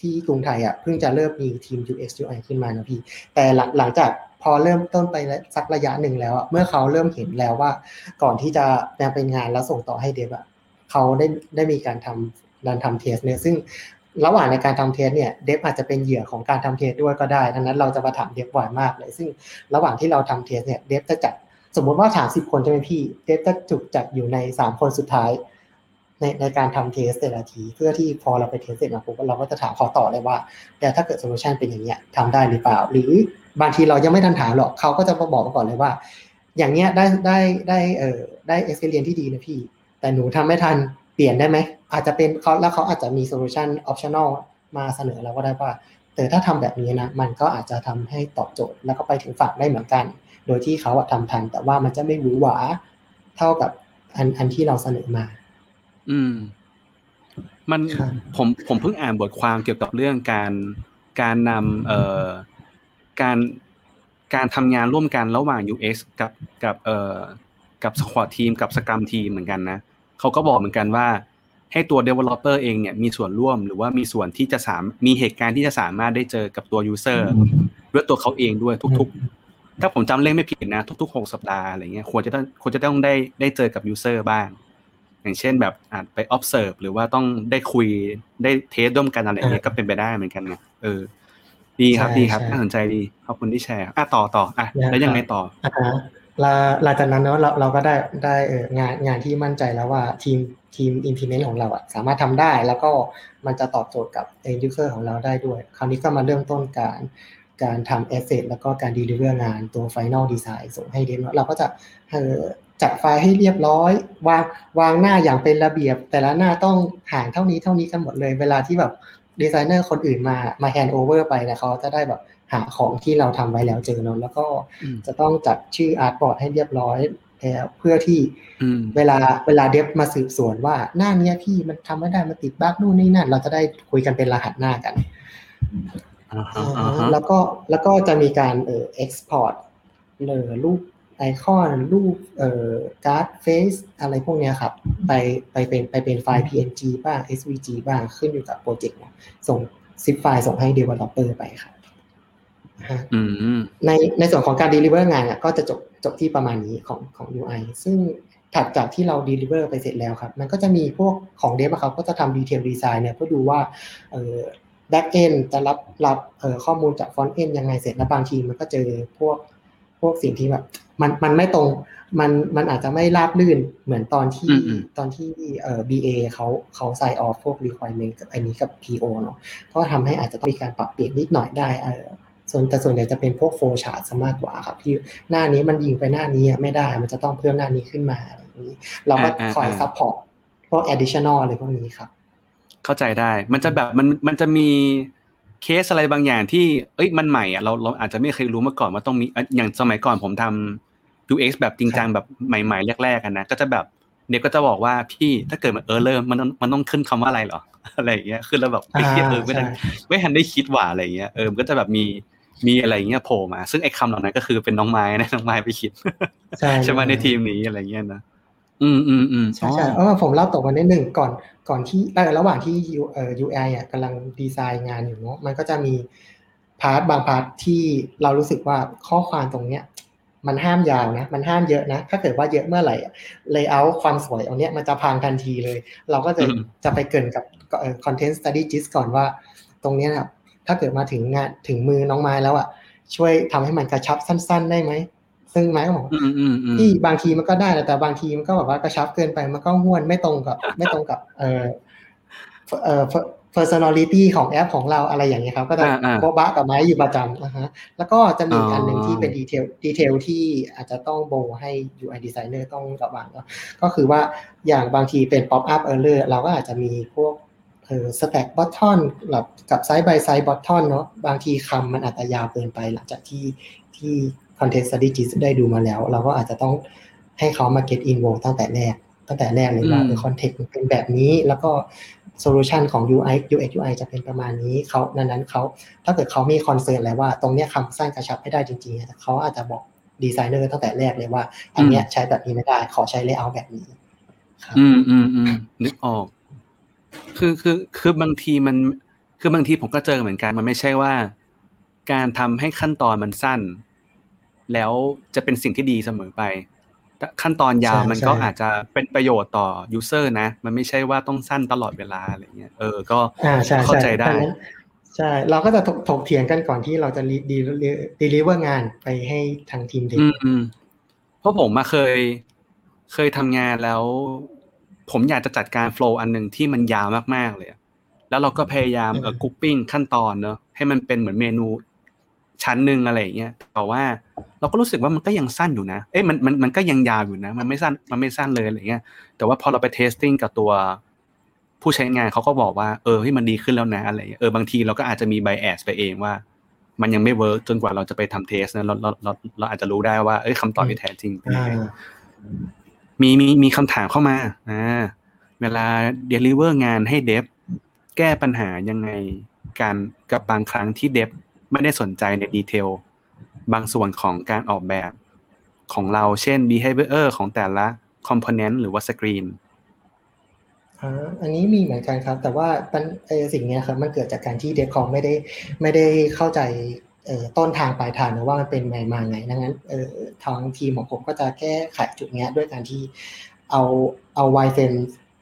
ที่กรุงไทยอะเพิ่งจะเริ่มมีทีม UX UI ขึ้นมานะพี่ แต่หลังหลังจาก พอเริ่มต้นไปสักระยะหนึ่งแล้วเมื่อเขาเริ่มเห็นแล้วว่า ก่อนที่จะแปลเป็นงานแล้วส่งต่อให้เดฟอะเขาได้ได้มีการทำการทำเทสเนี่ยซึ่งระหว่างในการทำเทสเนี่ยเดฟอาจจะเป็นเหยื่อของการทำเทสด้วยก็ได้ดังนั้นเราจะมาถามเดฟบ่อยมากเลย ซึ่งระหว่างที่เราทำ test เนี่ย dev จะจัดสมมติว่าถามสิบคนใช่ไหมพี่ dev จะถูกจัดอยู่ในสามคนสุดท้าย ในในการทำ test แต่ละที เพื่อที่พอเราไป test เสร็จแล้วปุ๊บเราก็จะถามขอต่อเลยว่าแต่ถ้าเกิด solution เป็นอย่างเงี้ยทำได้หรือเปล่า หรือ บางทีเรายังไม่ทันถามหรอกเขาก็จะมาบอกมาก่อนเลยว่า อย่างเงี้ยได้ได้ได้เออได้ experience ที่ดีนะพี่ แต่หนูทำไม่ทันเปลี่ยนได้ไหมอาจจะเป็นเขาแล้วเขาอาจจะมี solution optionalมาเสนอเราก็ได้ว่าแต่ถ้าทำแบบนี้นะมันก็อาจจะทำให้ตอบโจทย์แล้วก็ไปถึงฝั่งได้เหมือนกัน โดยที่เขาทำทัน แต่ว่ามันจะไม่หวือหวาเท่ากับอันอันที่เราเสนอมา อืม มันผมผมเพิ่งอ่านบทความเกี่ยวกับเรื่องการการนำเอ่อ การการทำงานร่วมกันระหว่าง UX กับกับเอ่อกับสควอตทีมกับสกรัมทีมเหมือนกันนะเขาก็บอกเหมือนกันว่า ให้ตัว developer เองเนี่ยมีส่วนร่วมหรือว่ามีส่วนที่จะสามมีเหตุการณ์ที่จะสามารถได้เจอกับตัว user ด้วยตัวเขาเองด้วยทุก ๆ ถ้าผมจำเลขไม่ผิดนะ ทุกๆหกสัปดาห์อะไรเงี้ยควรจะต้องควรจะต้องได้ได้เจอกับ user บ้าง อย่างเช่นแบบอาจไป observe หรือว่าต้องได้คุยได้เทสร่วมกันอะไรเงี้ยก็เป็นไปได้เหมือนกันไงเออ ดีครับดีครับน่าสนใจดีขอบคุณที่แชร์อะต่อต่ออะแล้วยังไงต่ออ่าหลังจากนั้นเนาะเราเราก็ได้ได้เอองานงานที่มั่นใจแล้วว่าทีมทีม implement ของเราอะสามารถทำได้แล้วก็มันจะตอบโจทย์กับ end user ของเราได้ด้วย คราวนี้ก็มาเริ่มต้นการการทำ asset แล้วก็การ deliver งานตัว final design ส่งให้ dev เราก็จะจัดไฟล์ให้เรียบร้อยวางวางหน้าอย่างเป็นระเบียบ แต่ละหน้าต้องห่างเท่านี้เท่านี้กันหมดเลย เวลาที่แบบ ดีไซเนอร์คนอื่นมามา handover ไปนะเขาจะได้แบบหาของที่เราทำไว้แล้วเจอเนาะแล้วก็จะต้องจัดชื่อ artboard ให้เรียบร้อยเพื่อที่เวลาเวลา dev มาสืบสวนว่าหน้านี้พี่มันทำไม่ได้มันติด bug นู่นนี่นั่นเราจะได้คุยกันเป็นรหัสหน้ากันแล้วก็แล้วก็จะมีการเอ่อ export เลยรูป ไอคอนรูปเอ่อ card face อะไรพวกนี้ครับ ไปไปเป็นไปเป็นไฟล์ PNG บ้าง SVG บ้างขึ้นอยู่กับโปรเจกต์ส่งซิปไฟล์ส่งให้ developer ไปครับในในส่วนของการ deliver งานก็จะจบจบที่ประมาณนี้ของของ UI ซึ่งถัดจากที่เรา deliver ไปเสร็จแล้วครับ มันก็จะมีพวกของเดฟเขาก็จะทำ detail design เนี่ยเพื่อดูว่าเอ่อ back end จะรับรับเอ่อข้อมูลจาก front end ยังไงเสร็จแล้วบางทีมันก็เจอพวกพวกสิ่งที่แบบ มันมันไม่ตรงมันมันอาจจะไม่ราบลื่นเหมือนตอนที่ตอนที่เอ่อ BA เขาเขาใส่ออฟพวก requirement กับอันนี้กับ PO เนาะก็ทำให้อาจจะต้องมีการปรับเปลี่ยนนิดหน่อยได้เออส่วนแต่ส่วนใหญ่จะเป็นพวก flowchart ซะมากกว่าครับที่หน้านี้มันยิงไปหน้านี้ไม่ได้มันจะต้องเพิ่มหน้านี้ขึ้นมาอะไรอย่างนี้เราก็คอย support พวก additional อะไรพวกนี้ครับ เข้าใจได้มันจะแบบมันมันจะมี เคสอะไรบางอย่างที่เอ้ยมันใหม่อะเราเราอาจจะไม่เคยรู้มาก่อนว่าต้องมีอย่างสมัยก่อนผมทำ UX แบบจริงจังแบบใหม่ ๆ แรกๆกันนะก็จะแบบเด็กก็จะบอกว่าพี่ถ้าเกิดมันเออเริ่มมันมันต้องขึ้นคำว่าอะไรเหรออะไรอย่างเงี้ยคือเราแบบไอ้เออไม่ทันไม่ทันได้คิดว่าอะไรเงี้ยเออมันก็จะแบบมีมีอะไรเงี้ยโผล่มา ซึ่งไอ้คำเหล่านั้นก็คือเป็นน้องไม้นะน้องไม้ไปคิดใช่ไหมในทีมนี้อะไรเงี้ยนะ อืมอืมอืมใช่ใช่เออผมเล่าตกมานิดหนึ่งก่อนก่อนที่ระหว่างที่ยูเอ่อ UI อะกำลังดีไซน์งานอยู่เนาะมันก็จะมีpart บาง part ที่เรารู้สึกว่าข้อความตรงเนี้ย มันห้ามยาวนะ มันห้ามเยอะนะ ถ้าเกิดว่าเยอะเมื่อไหร่ layout ความสวยเราเนี้ยมันจะพังทันทีเลย เราก็จะจะไปเกริ่นกับ content strategist ก่อนว่า ตรงเนี้ยนะถ้าเกิดมาถึงงานถึงมือน้องไม้แล้วอะช่วยทำให้มันกระชับสั้น ๆ ได้ไหม ซึ่งไม้ก็บอกที่บางทีมันก็ได้แต่บางทีมันก็แบบว่ากระชับเกินไปมันก็ห้วนไม่ตรงกับ ไม่ตรงกับ เออเออ personality ของแอปของเราอะไรอย่างเงี้ยครับ ก็จะโบบ้ากับไม้อยู่ประจำนะฮะแล้วก็จะมีอันหนึ่งที่เป็น detail detail ที่อาจจะต้องโบให้ UI designer ต้องระวังก็คือว่าอย่างบางทีเป็น pop up error เราก็อาจจะมีพวกเออ stack button แบบกับ side by side button เนาะบางทีคำมันอาจจะยาวเกินไปหลังจากที่ที่ content strategist ได้ดูมาแล้ว เราก็อาจจะต้องให้เขามา get involved ตั้งแต่แรก ตั้งแต่แรกเลยว่าเออ context เป็นแบบนี้ แล้วก็ solution ของ UI UX UI จะเป็นประมาณนี้เขานั้นนั้นเขาถ้าเกิดเขามี concern อะไรว่า ตรงเนี้ยคำสร้างกระชับไม่ได้จริงๆเขาอาจจะบอกดีไซเนอร์ตั้งแต่แรกเลยว่า อันเนี้ยใช้แบบนี้ไม่ได้ ขอใช้ layout แบบนี้อืมอืมอืมนึกออก คือคือคือบางทีมัน คือบางทีผมก็เจอเหมือนกัน มันไม่ใช่ว่า การทำให้ขั้นตอนมันสั้น แล้วจะเป็นสิ่งที่ดีเสมอไป ขั้นตอนยาวมันก็อาจจะเป็นประโยชน์ต่อ user นะ มันไม่ใช่ว่าต้องสั้นตลอดเวลาอะไรเงี้ยเออก็เข้าใจได้ใช่ เราก็จะถกเถียงกันก่อนที่เราจะดีดี deliver งานไปให้ทางทีม techเพราะผมมาเคยเคยทำงานแล้ว ผมอยากจะจัดการ flow อันหนึ่งที่มันยาวมากๆเลยแล้วเราก็พยายามเออ grouping ขั้นตอนเนอะให้มันเป็นเหมือนเมนูชั้นหนึ่งอะไรอย่างเงี้ยแต่ว่า เราก็รู้สึกว่ามันก็ยังสั้นอยู่นะ เอ๊ะมันมันมันก็ยังยาวอยู่นะ มันไม่สั้นมันไม่สั้นเลยอะไรเงี้ย แต่ว่าพอเราไป testing กับตัวผู้ใช้งานเขาก็บอกว่าเออให้มันดีขึ้นแล้วนะอะไรเออบางทีเราก็อาจจะมี bias ไปเองว่า มันยังไม่ work จนกว่าเราจะไปทำ test นะเราเราเราเราอาจจะรู้ได้ว่าเอ้ยคำตอบที่แท้จริงเป็นยังไงมีมีมีคำถามเข้ามาอ่าเวลา deliver งานให้ devแก้ปัญหายังไงการกับบางครั้งที่เดฟไม่ได้สนใจในดีเทล บางส่วนของการออกแบบของเราเช่น behavior ของแต่ละ component หรือว่า screen อันนี้มีเหมือนกันครับ แต่ว่าไอสิ่งนี้ครับมันเกิดจากการที่เดคอมไม่ได้ไม่ได้เข้าใจต้นทางปลายทางนะว่ามันเป็นไงมาไงดังนั้นทางทีมของผมก็จะแก้ไขจุดนี้ด้วยการที่เอาเอาไวเฟน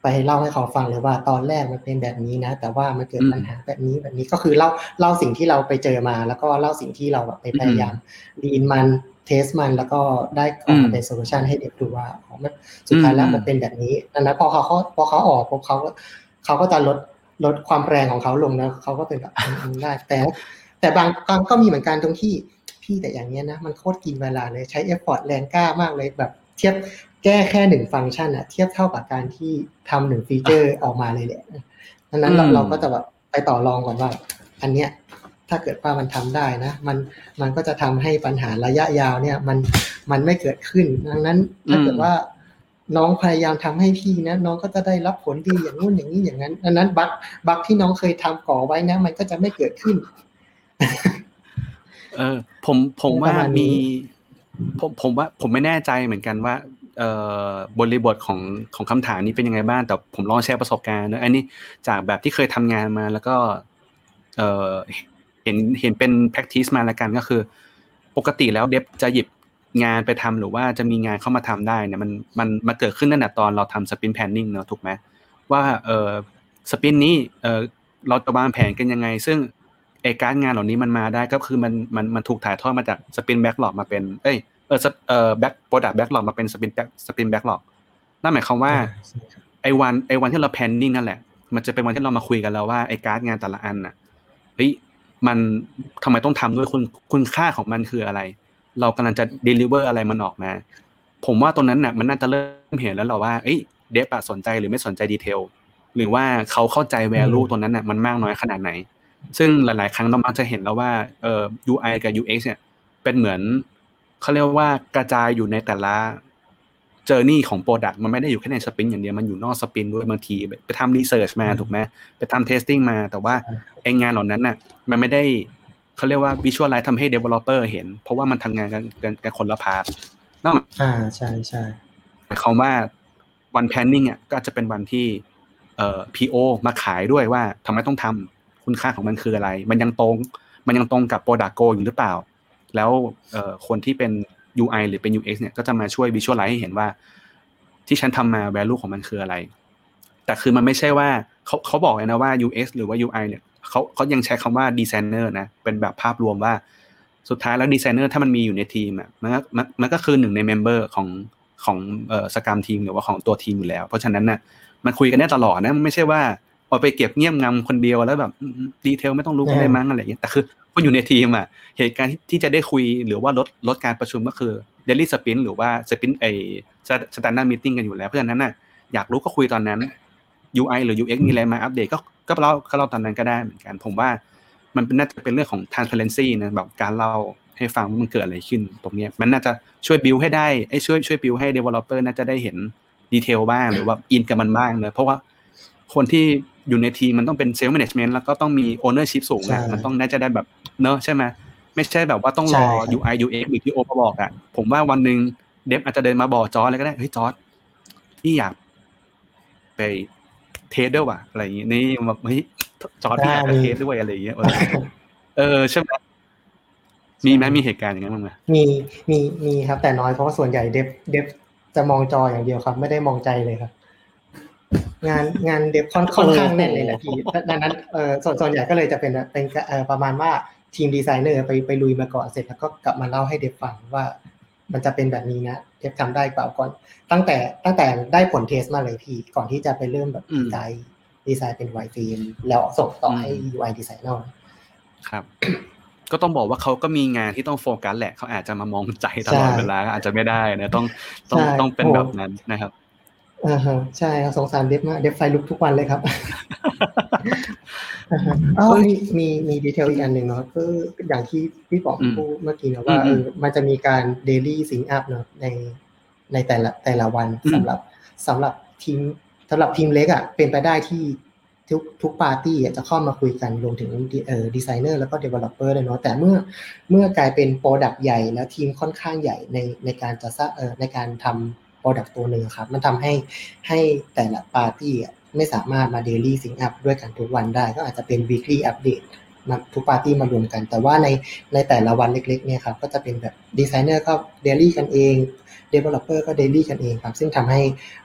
ไปเล่าให้เขาฟังเลยว่าตอนแรกมันเป็นแบบนี้นะ แต่ว่ามันเกิดปัญหาแบบนี้แบบนี้ก็คือเล่าเล่าสิ่งที่เราไปเจอมา แล้วก็เล่าสิ่งที่เราแบบไปพยายามรีนมัน test มันแล้วก็ได้ออกมาเป็น solution ให้ dev ดูว่าของมันสุดท้ายแล้วมันเป็นแบบนี้ดังนั้นพอเขาพอเขาออกพอเขาเขาก็จะลดลดความแรงของเขาลงนะเขาก็เป็นแบบได้แต่ แต่บางครั้งก็มีเหมือนกันตรงที่พี่แต่อย่างเงี้ยนะ มันโคตรกินเวลาเลยใช้ effort แรงกล้ามากเลยแบบเทียบ แก้แค่หนึ่งฟังก์ชันอะเทียบเท่ากับการที่ทำหนึ่งฟีเจอร์ออกมาเลยแหละดังนั้นเราเราก็จะแบบไปต่อรองก่อนว่า อันเนี้ยถ้าเกิดว่ามันทำได้นะ มันมันก็จะทำให้ปัญหาระยะยาวเนี่ย มันมันไม่เกิดขึ้น ดังนั้นถ้าเกิดว่าน้องพยายามทำให้พี่นะน้องก็จะได้รับผลดีอย่างนู้นอย่างนี้อย่างนั้นดังนั้นบั๊กบั๊กที่น้องเคยทำก่อไว้นะ มันก็จะไม่เกิดขึ้น เออผมผมว่ามี ผมผมว่า ผมไม่แน่ใจเหมือนกันว่า บริบทของของคำถามนี้เป็นยังไงบ้าง แต่ผมลองแชร์ประสบการณ์นะอันนี้จากแบบที่เคยทำงานมาแล้วก็เห็นเห็นเป็น practice มาแล้วกันก็คือ ปกติแล้วเดฟจะหยิบงานไปทำหรือว่าจะมีงานเข้ามาทำได้เนี่ยมันมันมาเกิดขึ้นตั้งแต่ตอนเราทำสปินแพนนิ่งเนาะถูกไหมว่าเออสปินนี้เออเราจะวางแผนกันยังไง ซึ่งไอ้การ์ดงานเหล่านี้มันมาได้ก็คือมันมันมันถูกถ่ายทอดมาจาก sprint backlog มาเป็น เอ้ย ออเออ back product backlog มาเป็น sprint back sprint backlog นั่นหมายความว่าไอ้วันไอ้วันที่เรา planning นั่นแหละ มันจะเป็นวันที่เรามาคุยกันแล้วว่าไอ้การ์ดงานแต่ละอันน่ะเฮ้ยมันทำไมต้องทำด้วยคุณคุณค่าของมันคืออะไร เรากำลังจะ deliver อะไรมันออกมา ผมว่าตรงนั้นน่ะมันน่าจะเริ่มเห็นแล้วเราว่าเอ้ย dev สนใจหรือไม่สนใจ detail หรือว่าเขาเข้าใจ value ตรงนั้นน่ะมันมากน้อยขนาดไหน ซึ่งหลาย ๆ ครั้งเรามักจะเห็นแล้วว่าเอ่อ UI กับ UX เนี่ยเป็นเหมือน เขาเรียกว่ากระจายอยู่ในแต่ละ journey ของ product มันไม่ได้อยู่แค่ใน sprint อย่างเดียวมันอยู่นอก sprint ด้วยบางทีไปทำ research มาถูกไหมไปทำ testing มา แต่ว่าไอ้งานเหล่านั้นน่ะ มันไม่ได้เขาเรียกว่า visualize ทำให้ developer เห็น เพราะว่ามันทำงานกันกันกันคนละ partนอกอ่าใช่ใช่หมายความว่าวันแพนนิ่งอะก็จะเป็นวันที่เอ่อ PO มาขายด้วยว่าทำไมต้องทำคุณค่าของมันคืออะไร มันยังตรง มันยังตรงกับ Product Go อยู่หรือเปล่า แล้วคนที่เป็น UI หรือเป็น UX เนี่ยก็จะมาช่วย Visualize ให้เห็นว่า ที่ฉันทำมา value ของมันคืออะไร แต่คือมันไม่ใช่ว่าเขาเขาบอกเลยนะว่า UX หรือว่า UI เนี่ยเขาเขายังใช้คำว่า designer นะ เป็นแบบภาพรวมว่าสุดท้ายแล้วดีไซเนอร์ถ้ามันมีอยู่ในทีมอะมันก็มันก็คือหนึ่งใน member ของของเอ่อ scrum team หรือว่าของตัวทีมอยู่แล้ว เพราะฉะนั้นน่ะมันคุยกันได้ตลอดนะมันไม่ใช่ว่า เอาไปเก็บเงียบงำคนเดียวแล้วแบบ dev ไม่ต้องรู้กันได้มั้งอะไรอย่างเงี้ยแต่คือคนอยู่ในทีมอะเหตุการณ์ที่ที่จะได้คุยหรือว่าลดลดการประชุมก็คือ daily sprint หรือว่า sprint ไอ้ standup meeting กันอยู่แล้วเพราะฉะนั้นน่ะอยากรู้ก็คุยตอนนั้น UI หรือ UX มีอะไรมาอัปเดตก็ก็เล่าก็เล่าตอนนั้นก็ได้เหมือนกัน ผมว่ามันเป็นน่าจะเป็นเรื่องของ transparency นะแบบการเล่าให้ฟังว่ามันเกิดอะไรขึ้น ตรงเนี้ยมันน่าจะช่วยบิวให้ได้ไอ้ช่วยช่วยบิวให้ developer น่าจะได้เห็น detail บ้างหรือว่า in กับมันบ้างเนอะเพราะว่า คนที่อยู่ในทีมมันต้องเป็น self-management แล้วก็ต้องมี ownership สูงนะมันต้องน่าจะได้แบบเนอะใช่ไหมไม่ใช่แบบว่าต้องรอ UI UX หรือที่โอมาบอกอะผมว่าวันหนึ่ง dev อาจจะเดินมาบอกจอร์อะไรก็ได้เฮ้ยจอร์ดพี่อยากไปtest ด้วยว่ะอะไรอย่างงี้นี่แบบเฮ้ยจอร์ดพี่อยากจะ test ด้วยอะไรอย่างเงี้ยเออใช่ไหมมีไหมมีเหตุการณ์อย่างนั้นบ้างไหมมีมีมีครับแต่น้อยเพราะว่าส่วนใหญ่ dev dev จะมองจออย่างเดียวครับ ไม่ได้มองใจเลยครับ งานงาน dev ค่อนค่อนข้างแน่นเลยแหละพี่ดังนั้นเออส่วนส่วนใหญ่ก็เลยจะเป็นเป็นเออประมาณว่าทีมดีไซเนอร์ไปไปลุยมาก่อนเสร็จแล้วก็กลับมาเล่าให้ dev ฟังว่า มันจะเป็นแบบนี้นะ dev ทำได้เปล่าก่อน ตั้งแต่ตั้งแต่ได้ผล test มาเลยพี่ก่อนที่จะไปเริ่มแบบ design design เป็น wireframe แล้วส่งต่อให้ UI designerครับก็ต้องบอกว่าเขาก็มีงานที่ต้องโฟกัสแหละเขาอาจจะมามองใจตลอดเวลาอาจจะไม่ได้นะต้องต้องต้องเป็นแบบนั้นนะครับ อ่าฮะใช่ครับสงสาร dev มาก dev ไฟลุกทุกวันเลยครับอ๋อมีมีมี detail อีกอันหนึ่งเนาะคืออย่างที่พี่บอกพูดเมื่อกี้นะว่าเออมันจะมีการ daily sync up เนาะในในแต่ละแต่ละวันสำหรับสำหรับทีมสำหรับทีมเล็กอะเป็นไปได้ที่ทุกทุกปาร์ตี้จะเข้ามาคุยกันรวมถึงเอ่อดีไซเนอร์แล้วก็ developer เลยเนาะแต่เมื่อเมื่อกลายเป็น product ใหญ่แล้วทีมค่อนข้างใหญ่ในในการจะสร้างเอ่อในการทำ product ตัวหนึ่งครับ มันทำให้ให้แต่ละปาร์ตี้ไม่สามารถมา daily sync up ด้วยกันทุกวันได้ ก็อาจจะเป็น weekly update มาทุกปาร์ตี้มารวมกัน แต่ว่าในในแต่ละวันเล็กๆเนี่ยครับก็จะเป็นแบบดีไซเนอร์ก็เดลี่กันเอง developer ก็ daily กันเองครับ ซึ่งทำให้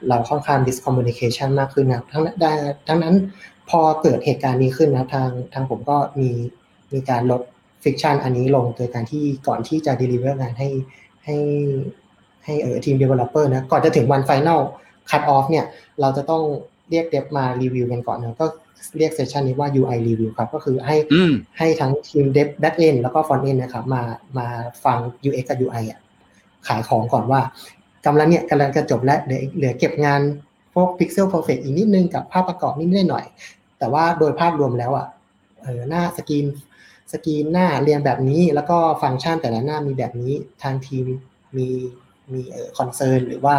เราค่อนข้าง discommunication มากขึ้นนะทั้งได้ทั้งนั้นพอเกิดเหตุการณ์นี้ขึ้นนะทางทางผมก็มีมีการลด friction อันนี้ลงโดยการที่ก่อนที่จะ deliver งานให้ให้ ให้เออทีม developer นะก่อนจะถึงวัน final cut off เนี่ย เราจะต้องเรียกเดฟมารีวิวกันก่อนนะก็เรียก session นี้ว่า UI review ครับ ก็คือให้ให้ทั้งทีม dev back end แล้วก็ front end นะครับ มามาฟัง UX กับ UI อะขายของก่อนว่ากำลังเนี่ยกำลังจะจบแล้วเหลือเหลือเก็บงานพวก Pixel Perfect อีกนิดนึงกับภาพประกอบนิดหน่อย แต่ว่าโดยภาพรวมแล้วอะเออหน้า screen screen หน้าเรียงแบบนี้ แล้วก็ฟังก์ชันแต่ละหน้ามีแบบนี้ทางทีมมี มีเออ concern หรือว่า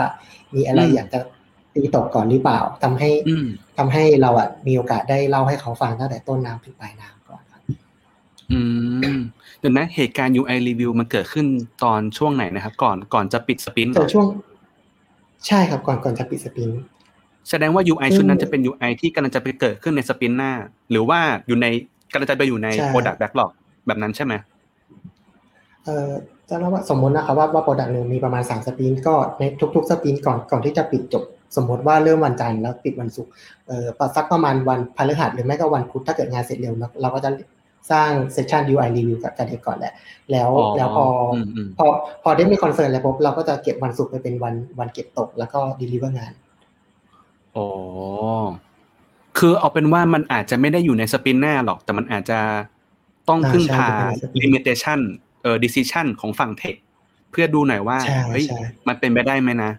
มีอะไรอยากจะตีตกก่อนหรือเปล่าทำให้ทำให้เราอะมีโอกาสได้เล่าให้เขาฟังตั้งแต่ต้นน้ำถึงปลายน้ำก่อนครับ อืมเดี๋ยวนะเหตุการณ์ UI review มันเกิดขึ้นตอนช่วงไหนนะครับ ก่อนก่อนจะปิดสปินตอนช่วง ใช่ครับก่อนก่อนจะปิดสปินแสดงว่า UI ชุดนั้นจะเป็น UI ที่กำลังจะไปเกิดขึ้นในสปินหน้า หรือว่าอยู่ในกำลังจะไปอยู่ใน Product Backlog แบบนั้นใช่ไหมเอ่อ จะเล่าว่าสมมตินะครับว่าว่า product หนึ่งมีประมาณสาม sprint ก็ในทุก ๆ sprint ก่อนก่อนที่จะปิดจบ สมมติว่าเริ่มวันจันทร์แล้วปิดวันศุกร์เอ่อสักประมาณวันพฤหัสหรือไม่ก็วันพุธถ้าเกิดงานเสร็จเร็วเราก็จะสร้าง session UI review กับ dev ก่อนแหละ แล้วแล้วพอพอพอได้มี concern แล้วปุ๊บเราก็จะเก็บวันศุกร์ไปเป็นวันวันเก็บตก แล้วก็ deliver งานอ๋อคือเอาเป็นว่ามันอาจจะไม่ได้อยู่ใน sprint หน้าหรอก แต่มันอาจจะต้องพึ่งพา limitation เอ่อ decision ของฝั่ง tech เพื่อดูหน่อยว่าเฮ้ยมันเป็นไปได้ไหมนะ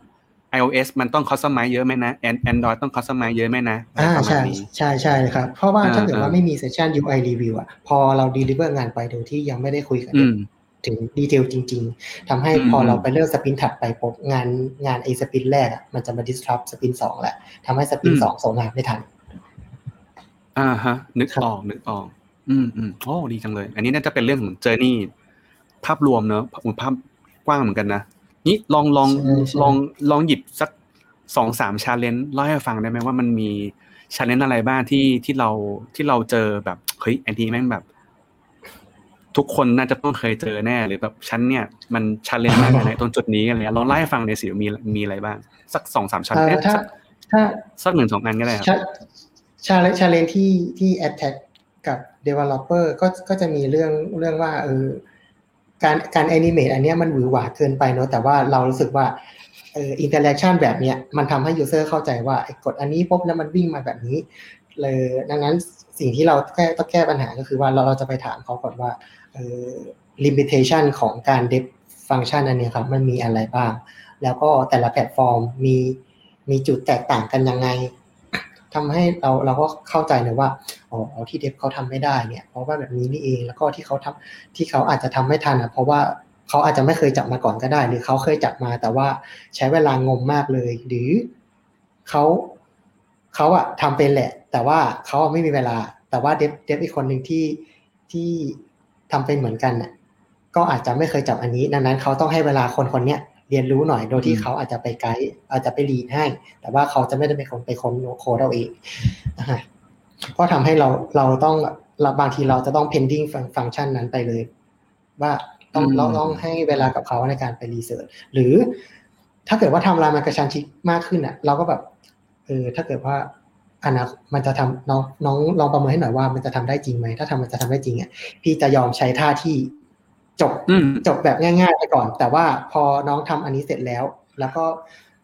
iOS มันต้อง customize เยอะไหมนะ Android ต้อง customize เยอะไหมนะอ่าใช่ใช่ใช่ครับ เพราะว่าถ้าเกิดว่าไม่มี session UI review อะ พอเรา deliver งานไปโดยที่ยังไม่ได้คุยกันถึง detail จริง ๆทำให้พอเราไปเริ่ม sprint ถัดไปปุ๊บงานงานไอ้ sprint แรกอะมันจะมา disrupt sprint สองแหละทำให้ sprint สองส่งงานไม่ทัน อ่าฮะ นึกออกนึกออก อืมอืมโอ้ดีจังเลย อันนี้น่าจะเป็นเรื่องของ journey ภาพรวมเนอะภาพกว้างเหมือนกันนะนี่ลองลองลองลองหยิบสักสองสาม challenge เล่าให้ฟังได้ไหมว่ามันมี challenge อะไรบ้างที่ที่เราที่เราเจอแบบเฮ้ยอันนี้แม่งแบบ ทุกคนน่าจะต้องเคยเจอแน่หรือแบบฉันเนี่ย มัน challenge มากในตรงจุดนี้อะไรเงี้ยลองเล่าให้ฟังในสิมีมีอะไรบ้าง สักสองสาม challenge ถ้าถ้าสักหนึ่งสองอันก็ได้ครับ challenge challenge ที่ที่ attack กับ developer ก็ก็จะมีเรื่องเรื่องว่าเออ การการ animate อันนี้มันหวือหวาเกินไปเนอะแต่ว่าเรารู้สึกว่าเออ interaction แบบเนี้ยมันทำให้ user เข้าใจว่าไอ้กดอันนี้ปุ๊บแล้วมันวิ่งมาแบบนี้ เลยดังนั้นสิ่งที่เราแก้ต้องแก้ปัญหาก็คือว่าเราเราจะไปถามเขาก่อนว่าเออ limitation ของการ devฟังก์ชันอันเนี้ยครับมันมีอะไรบ้าง แล้วก็แต่ละแพลตฟอร์มมีมีจุดแตกต่างกันยังไง ทำให้เราเราก็เข้าใจเลยว่าอ๋อที่เดฟเขาทำไม่ได้เนี่ย เพราะว่าแบบนี้นี่เองแล้วก็ที่เขาทำที่เขาอาจจะทำไม่ทันอะเพราะว่าเขาอาจจะไม่เคยจับมาก่อนก็ได้ หรือเขาเคยจับมาแต่ว่าใช้เวลางมมากเลย หรือเขาเขาอะทำเป็นแหละ แต่ว่าเขาไม่มีเวลา แต่ว่าเดฟเดฟอีกคนหนึ่งที่ที่ทำเป็นเหมือนกันน่ะก็อาจจะไม่เคยจับอันนี้ ดังนั้นเขาต้องให้เวลาคนคนเนี้ย เรียนรู้หน่อยโดยที่เขาอาจจะไปไกด์อาจจะไปรีดให้ แต่ว่าเขาจะไม่ได้เป็นคนไปค้นโค้ดเราเองก็ทำให้เราเราต้องเราบางทีเราจะต้อง pending ฟังก์ชันนั้นไปเลย ว่าต้องเราต้องให้เวลากับเขาในการไปรีเสิร์ชหรือถ้าเกิดว่าทำรายมันกระชันชิดมากขึ้นอะ เราก็แบบเออถ้าเกิดว่าอันนี้มันจะทำน้องน้องลองประเมินให้หน่อยว่ามันจะทำได้จริงไหมถ้าทำมันจะทำได้จริงอะพี่จะยอมใช้ท่าที่ จบจบแบบง่ายๆไปก่อน แต่ว่าพอน้องทำอันนี้เสร็จแล้ว แล้วก็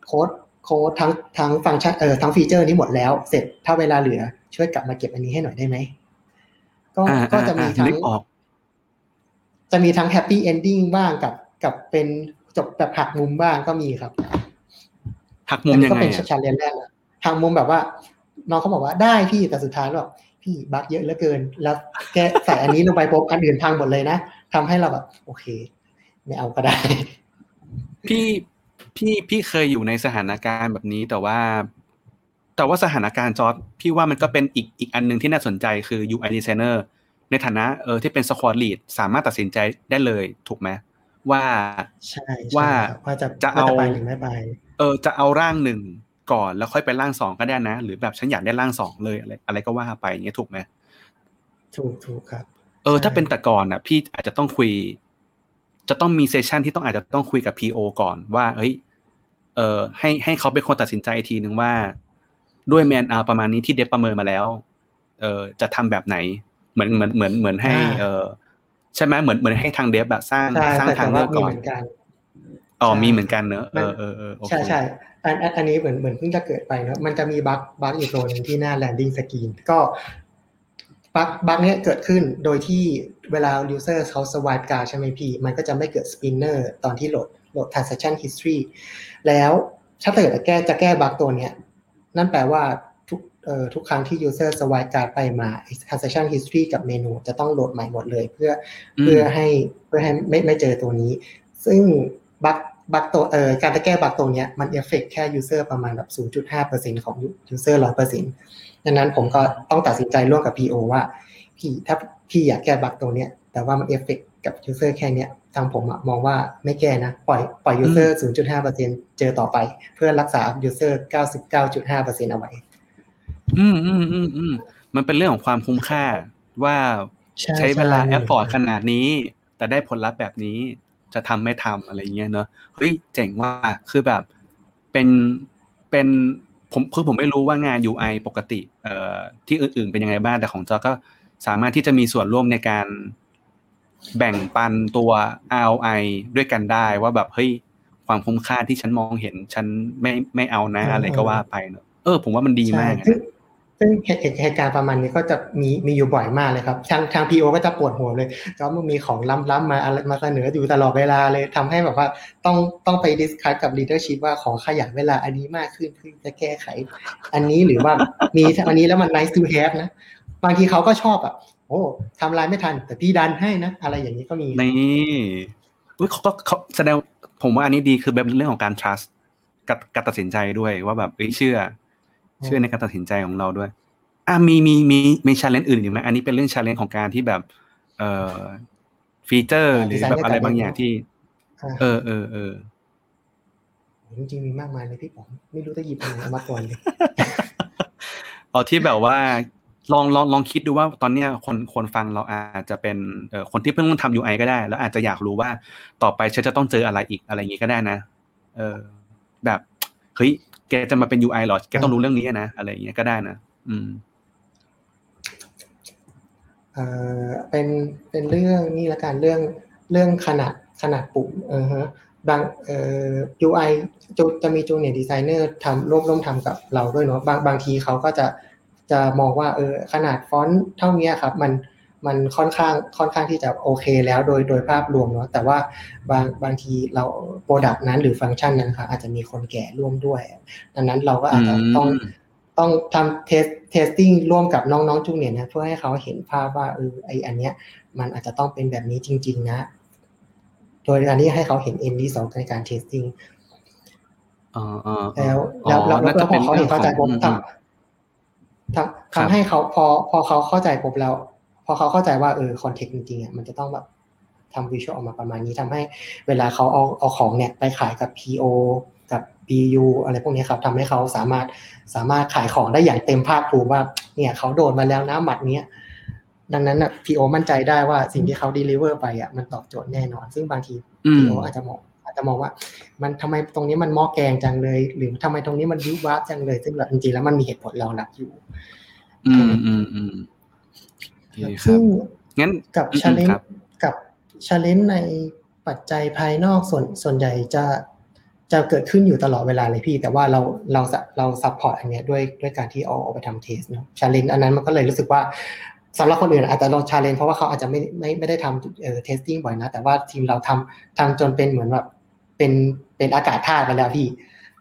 โค้ดโค้ดทั้งทั้งฟังก์ชันเออทั้ง feature นี้หมดแล้ว เสร็จถ้าเวลาเหลือช่วยกลับมาเก็บอันนี้ให้หน่อยได้ไหมก็ก็จะมีทั้งจะมีทั้ง happy ending บ้างกับกับเป็นจบแบบหักมุมบ้างก็มีครับหักมุมยังไงก็เป็น challenge แรกหักมุมแบบว่า น้องเขาบอกว่าได้พี่แต่สุดท้ายแบบพี่ bug เยอะเหลือเกิน แล้วแกใส่อันนี้ลงไปปุ๊บอันอื่นพังหมดเลยนะ ทำให้เราแบบโอเค ไม่เอาก็ได้ พี่พี่พี่เคยอยู่ในสถานการณ์แบบนี้แต่ว่า แต่ว่าสถานการณ์จอร์จพี่ว่ามันก็เป็นอีกอีกอันหนึ่งที่น่าสนใจคือ UI designer ในฐานะเออที่เป็น squad lead สามารถตัดสินใจได้เลยถูกไหมว่าใช่ว่าว่าจะจะเอาหรือไม่ไปเออจะเอาร่างหนึ่งก่อนแล้วค่อยไปร่างสองก็ได้นะ หรือแบบฉันอยากได้ร่างสองเลยอะไรอะไรก็ว่าไปอย่างเงี้ยถูกไหมถูกถูกครับ เออถ้าเป็นแต่ก่อนอะ พี่อาจจะต้องคุย จะต้องมีเซสชันที่ต้องอาจจะต้องคุยกับพีโอก่อนว่าเฮ้ยเออให้ให้เขาเป็นคนตัดสินใจทีนึงว่า ด้วยแมนอาประมาณนี้ที่เดฟประเมินมาแล้ว เออจะทำแบบไหน เหมือนเหมือนเหมือนเหมือนให้ เออใช่ไหมเหมือนเหมือนให้ทาง dev แบบสร้างสร้างทางเลือกก่อนอ๋อมีเหมือนกันเนอะเออเออเออใช่ใช่อันอันนี้เหมือนเหมือนเพิ่งจะเกิดไปเนอะมันจะมี bug bug อีกตัวหนึ่งที่หน้า landing screen ก็ bug bug เนี้ยเกิดขึ้นโดยที่เวลา user เขา swipe การใช่ไหมพี่ มันก็จะไม่เกิด spinner ตอนที่โหลดโหลด transaction history แล้วถ้าเกิดจะแก้จะแก้ bug ตัวเนี้ยนั่นแปลว่าทุกเอ่อทุกครั้งที่ user swipe การ์ดไปมา transaction history กับเมนูจะต้องโหลดใหม่หมดเลย เพื่อเพื่อให้เพื่อให้ไม่ไม่เจอตัวนี้ ซึ่ง bug bug ตัวเอ่อการจะแก้ bug ตรงเนี้ยมันเอฟเฟกแค่ user ประมาณแบบ 0.5%ของ user 100% ดังนั้นผมก็ต้องตัดสินใจร่วมกับ PO ว่า พี่ถ้าพี่อยากแก้ bug ตรงเนี้ย แต่ว่ามันเอฟเฟกกับ user แค่เนี้ยทางผมมองว่าไม่แก้นะ ปล่อยปล่อย user 0.5%เจอต่อไป เพื่อรักษา user 99.5%เอาไว้ อืมอืมอืมอืมมันเป็นเรื่องของความคุ้มค่าว่าใช้เวลา effort ขนาดนี้ แต่ได้ผลลัพธ์แบบนี้จะทำไม่ทำอะไรเงี้ยเนอะเฮ้ยเจ๋งว่าคือแบบเป็นเป็น ผมคือผมไม่รู้ว่างาน UI ปกติเอ่อที่อื่นๆเป็นยังไงบ้างแต่ของจอร์จก็สามารถที่จะมีส่วนร่วมในการแบ่งปันตัว ROI ด้วยกันได้ว่าแบบเฮ้ยความคุ้มค่าที่ฉันมองเห็น ฉันไม่ไม่เอานะอะไรก็ว่าไปเนอะเออ ผมว่ามันดีมาก ซึ่งเหตุการณ์ประมาณนี้ก็จะมีมีอยู่บ่อยมากเลยครับ ทางทาง PO ก็จะปวดหัวเลยก็มึงมีของล้ำๆมาอะไรมาเสนออยู่ตลอดเวลาเลยทำให้แบบว่าต้องต้องไป discuss กับ leadership ว่าขอขยายเวลาอันนี้มากขึ้นเพื่อจะแก้ไข อันนี้หรือว่ามีอันนี้แล้วมัน nice to have นะ บางทีเขาก็ชอบอะโอ้ทำลายไม่ทัน แต่พี่ดันให้นะ อะไรอย่างนี้ก็มีนี่เขาก็เขาแสดงผมว่าอันนี้ดีคือแบบเรื่องของการ trust กับการตัดสินใจด้วยว่าแบบเอ้ยเชื่อ เชื่อในการตัดสินใจของเราด้วย อะมีมีมีมี challenge อื่นอีกไหมอันนี้เป็นเรื่อง challenge ของการที่แบบเอ่อ feature หรือแบบอะไรบางอย่างที่อ่าเออเออเออจริงๆมีมากมายเลยพี่ผมไม่รู้จะหยิบอันไหนเอามาก่อนเลยเอาที่แบบว่าลองลองลองคิดดูว่าตอนเนี้ยคนคนฟังเราอาจจะเป็นเอ่อคนที่เพิ่งทำ UI ก็ได้ แล้วอาจจะอยากรู้ว่าต่อไปฉันจะต้องเจออะไรอีกอะไรอย่างงี้ก็ได้นะ เออ แบบเฮ้ย แกจะมาเป็น UI หรอแกต้องรู้เรื่องนี้นะอะไรอย่างเงี้ยก็ได้นะอืมเอ่อเป็นเป็นเรื่องนี่ละกันเรื่องเรื่องขนาดขนาดปุ่มเออฮะบางเอ่อ UI จะจะมี junior designer ทำร่วมร่วมทำกับเราด้วยเนาะบางบางทีเขาก็จะจะมองว่าเออขนาดฟอนต์เท่านี้ครับ มัน มันค่อนข้างค่อนข้างที่จะโอเคแล้วโดยโดยภาพรวมเนาะแต่ว่าบางบางทีเรา product นั้นหรือฟังก์ชันนั้นครับอาจจะมีคนแก่ร่วมด้วย ดังนั้นเราก็อาจจะต้องอืมต้องทำ test testing ร่วมกับน้องๆ junior นะเพื่อให้เขาเห็นภาพว่าเออไอ้อันเนี้ย มันอาจจะต้องเป็นแบบนี้จริง ๆ นะ โดยการที่ให้เขาเห็น end result ในการ testingอ๋ออ๋ออ๋อแล้วแล้วแล้วน่าแล้จะวพเป็อนเขาเรื่เห็อนงเข้าใจขปุ๊อบงทอืมำทำครับทำให้เขาพอพอเขาเข้าใจปุ๊บแล้ว พอเขาเข้าใจว่าเออ context จริงๆอะมันจะต้องแบบทำ visual ออกมาประมาณนี้ทำให้เวลาเขาเอาเอาของเนี่ยไปขายกับ PO กับ BU อะไรพวกนี้ครับทำให้เขาสามารถสามารถขายของได้อย่างเต็มภาคภูมิว่าเนี่ยเขาโดนมาแล้วนะหมัดเนี้ยดังนั้นอะ PO มั่นใจได้ว่าสิ่งที่เขา deliver ไปอะมันตอบโจทย์แน่นอน ซึ่งบางทีอืม PO อาจจะมองอาจจะมองว่า มันทำไมตรงนี้มันหม้อแกงจังเลย หรือทำไมตรงนี้มันวิบวับจังเลย ซึ่งแบบจริงๆแล้วมันมีเหตุผลรองรับอยู่ อืมอืมอืมโอเคครั ซึ่บงงั้นกับอืมชาเลนครัจ์บกับชาเลนจ์ในปัจจัยภายนอกส่วนส่วนใหญ่จะจะเกิดขึ้นอยู่ตลอดเวลาเลยพี่ แต่ว่าเราเราเรา support อันเนี้ยด้วยด้วยการที่เอาเอาไปทำ test เนาะ challenge อันนั้นมันก็เลยรู้สึกว่าสำหรับคนอื่นอาจจะลอง challenge เพราะว่าเขาอาจจะไม่ไม่ไม่ได้ทำเอ่อ testing บ่อยนะ แต่ว่าทีมเราทำทำจนเป็นเหมือนแบบเป็นเป็นอากาศธาตุไปแล้วพี่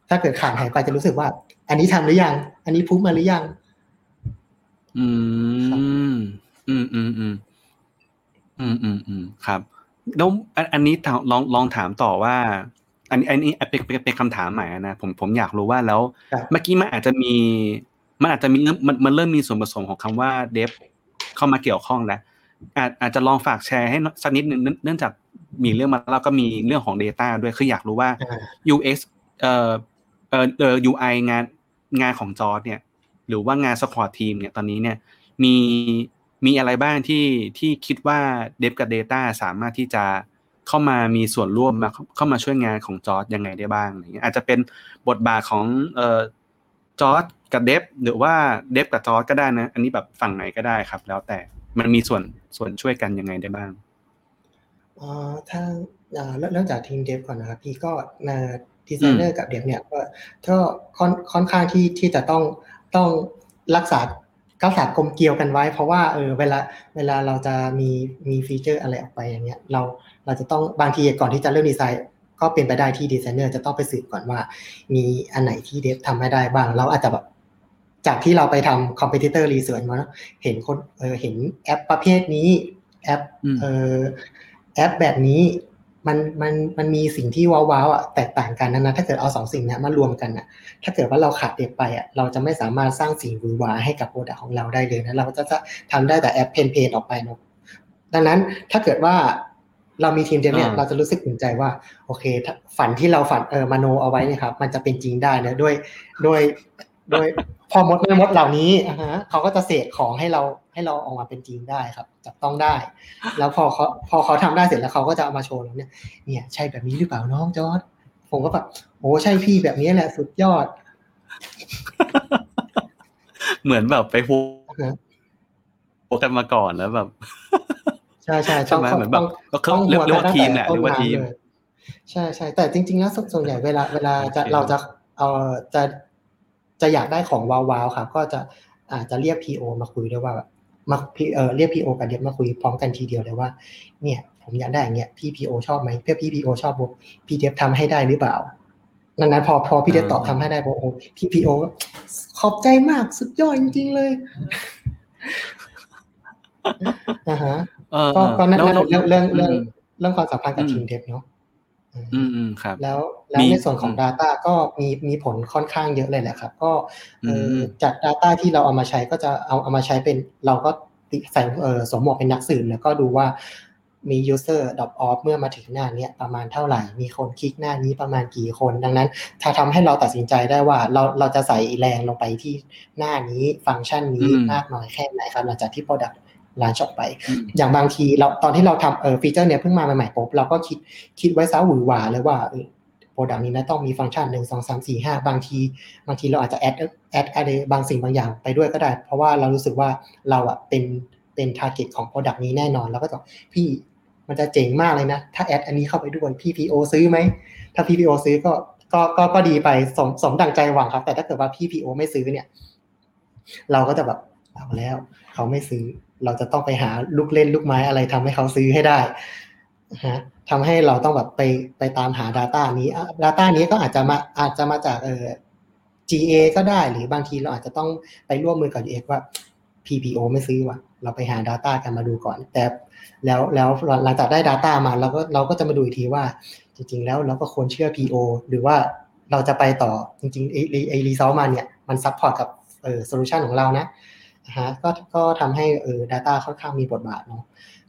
ถ้าเกิดขาดหายไปจะรู้สึกว่า อันนี้ทำหรือยัง อันนี้ book มาหรือยัง อืม อืมอืมอืมอืมอืมอืมครับแล้วอันอันนี้ถามลองลองถามต่อว่า อันนี้อันนี้เป็นเป็นเป็นคำถามใหม่นะผมผมอยากรู้ว่าแล้วครับเมื่อกี้มันอาจจะมี มันอาจจะมีเริ่มมันมันเริ่มมีส่วนผสมของคำว่าเดฟเข้ามาเกี่ยวข้องแล้วอาจอาจจะลองฝากแชร์ให้สักนิดนึงเนื่องเนื่องจากมีเรื่องมาแล้วก็มีเรื่องของ Data ด้วยคืออยากรู้ว่าอ่า UX เอ่อเอ่อเอ่อ UI งานงานของจอร์ดเนี่ย หรือว่างานสควอตทีมเนี่ยตอนนี้เนี่ย มี มีอะไรบ้างที่ที่คิดว่าdev กับ data สามารถที่จะเข้ามามีส่วนร่วมมาเข้ามาช่วยงานของจอร์ดยังไงได้บ้างอะไรเงี้ยอาจจะเป็นบทบาทของเอ่อจอร์ดกับ dev หรือว่า dev กับจอร์ดก็ได้นะ อันนี้แบบฝั่งไหนก็ได้ครับ แล้วแต่มันมีส่วนส่วนช่วยกันยังไงได้บ้างอ่อถ้าอ่าเริ่มจากทีม dev ก่อนนะครับพี่ก็ดีไซเนอร์กับ dev เนี่ยก็ก็ค่อนค่อนข้างที่ที่จะต้องต้องรักษา รักษากลมเกลียวกันไว้ เพราะว่าเออเวลาเวลาเราจะมีมีฟีเจอร์อะไรออกไปอย่างเงี้ยเราเราจะต้องบางทีก่อนที่จะเริ่มดีไซน์ก็เป็นไปได้ที่ดีไซเนอร์จะต้องไปสืบก่อนว่า มีอันไหนที่ dev ทำให้ได้บ้าง เราอาจจะแบบจากที่เราไปทำ competitor research มาเนอะเห็นคนเออเห็นแอปประเภทนี้แอปอืมเออแอปแบบนี้ มันมันมันมีสิ่งที่ว้าวๆอะแตกต่างกันนะนะถ้าเกิดเอาสองสิ่งเนี้ยมารวมกันอะ ถ้าเกิดว่าเราขาด dev ไปอะเราจะไม่สามารถสร้างสิ่งหวือหวาให้กับ product ของเราได้เลยนะเราจะจะทำได้แต่แอป plain plain ออกไปเนาะดังนั้นถ้าเกิดว่าเรามีทีม dev เนี่ยอ่าเราจะรู้สึกอุ่นใจว่า โอเคถ้าฝันที่เราฝันเออมโนเอาไว้เนี่ยครับ มันจะเป็นจริงได้นะด้วยด้วยด้วยพ่อมดแม่มดเหล่านี้อ่าฮะเขาก็จะเสกของให้เราให้เราออกมาเป็นจริงได้ครับ จับต้องได้ แล้วพอเขาพอเขาทำได้เสร็จแล้วเขาก็จะเอามาโชว์เราเนี่ย เนี่ย ใช่แบบนี้หรือเปล่าน้องจอร์ดผมก็แบบโอ้ใช่พี่แบบนี้แหละสุดยอด เหมือนแบบไปโฮอ่าฮะกันมาก่อนแล้วแบบใช่ใช่ใช่ไหมต้องเหมือนแบบต้องก็เขาเรียกเรียกว่าทีมแหละเรียกว่าทีมเลยใช่ใช่แต่จริง ๆ แล้วส่วนส่วนใหญ่เวลา เวลาจะโอเคเราจะเอ่อจะ จะอยากได้ของว้าวๆครับ ก็จะอาจจะเรียก PO มาคุยด้วยว่าแบบมาพี่เออเรียก PO กับเดฟมาคุยพร้อมกันทีเดียวเลยว่า เนี่ย ผมอยากได้อย่างเงี้ยพี่ PO ชอบไหมเพื่อพี่ PO ชอบบุ๊พี่เดฟทำให้ได้หรือเปล่าดังนั้นพอพอพี่เดฟตอบทำให้ได้บอกโอ้พี่ PO ก็ขอบใจมากสุดยอดจริงๆเลยนะฮะเออก็ก็นั่นแล้วนั่นแล้วเรื่องเรื่องเรื่องอืมเรื่องความสัมพันธ์กับอืมทีมเดฟเนาะอืมอืมครับ แล้ว แล้วมีในส่วนของอืม Data ก็มีมีผลค่อนข้างเยอะเลยแหละครับ ก็เอ่ออมจาก Data ที่เราเอามาใช้ก็จะเอาเอามาใช้เป็นเราก็ติใส่เอ่อสวมหมวกเป็นนักสืบแล้วก็ดูว่ามี user drop off เมื่อมาถึงหน้าเนี้ยประมาณเท่าไหร่ มีคนคลิกหน้านี้ประมาณกี่คน ดังนั้น ถ้าทำให้เราตัดสินใจได้ว่าเราเราจะใส่แรงลงไปที่หน้านี้ฟังก์ชันนี้อืมมากน้อยแค่ไหนครับหลังจากที่ product ลานออกไปอืมอย่างบางทีเราตอนที่เราทำเออฟีเจอร์เนี้ยเพิ่งมาใหม่ๆปุ๊บเราก็คิดคิดไว้ซะหวือหวาเลยว่า โปรดักต์นี้นะต้องมีฟังก์ชันหนึ่งสองสามสี่ห้าบางที บางทีเราอาจจะ add add อะไรบางสิ่งบางอย่างไปด้วยก็ได้ เพราะว่าเรารู้สึกว่าเราอะเป็นเป็น target ของ product นี้แน่นอนแล้วก็จะพี่มันจะเจ๋งมากเลยนะ ถ้า add อันนี้เข้าไปด้วยพี่ PO ซื้อไหม ถ้าพี่ PO ซื้อก็ก็ก็ก็ดีไปสมสมดังใจหวังครับ แต่ถ้าเกิดว่าพี่ PO ไม่ซื้อเนี่ย เราก็จะแบบเอาแล้ว เขาไม่ซื้อ เราจะต้องไปหาลูกเล่นลูกไม้อะไรทำให้เขาซื้อให้ได้ฮะ ทำให้เราต้องแบบไปไปตามหา Data นี้ Data นี้ก็อาจจะมาอาจจะมาจากเอ่อ GA ก็ได้หรือบางทีเราอาจจะต้องไปร่วมมือกับ UX ว่า PPO ไม่ซื้อว่ะ เราไปหา Data กันมาดูก่อน แต่แล้วแล้วหลังจากได้ Data มาเราก็เราก็จะมาดูอีกทีว่า จริง ๆ แล้วเราก็ควรเชื่อ PO หรือว่าเราจะไปต่อจริงๆไอ้ไอ้ไอ้ research มาเนี่ยมัน support กับเอ่อ solution ของเรานะฮะก็ก็ทำให้เอ่อ data ค่อนข้างมีบทบาทเนาะ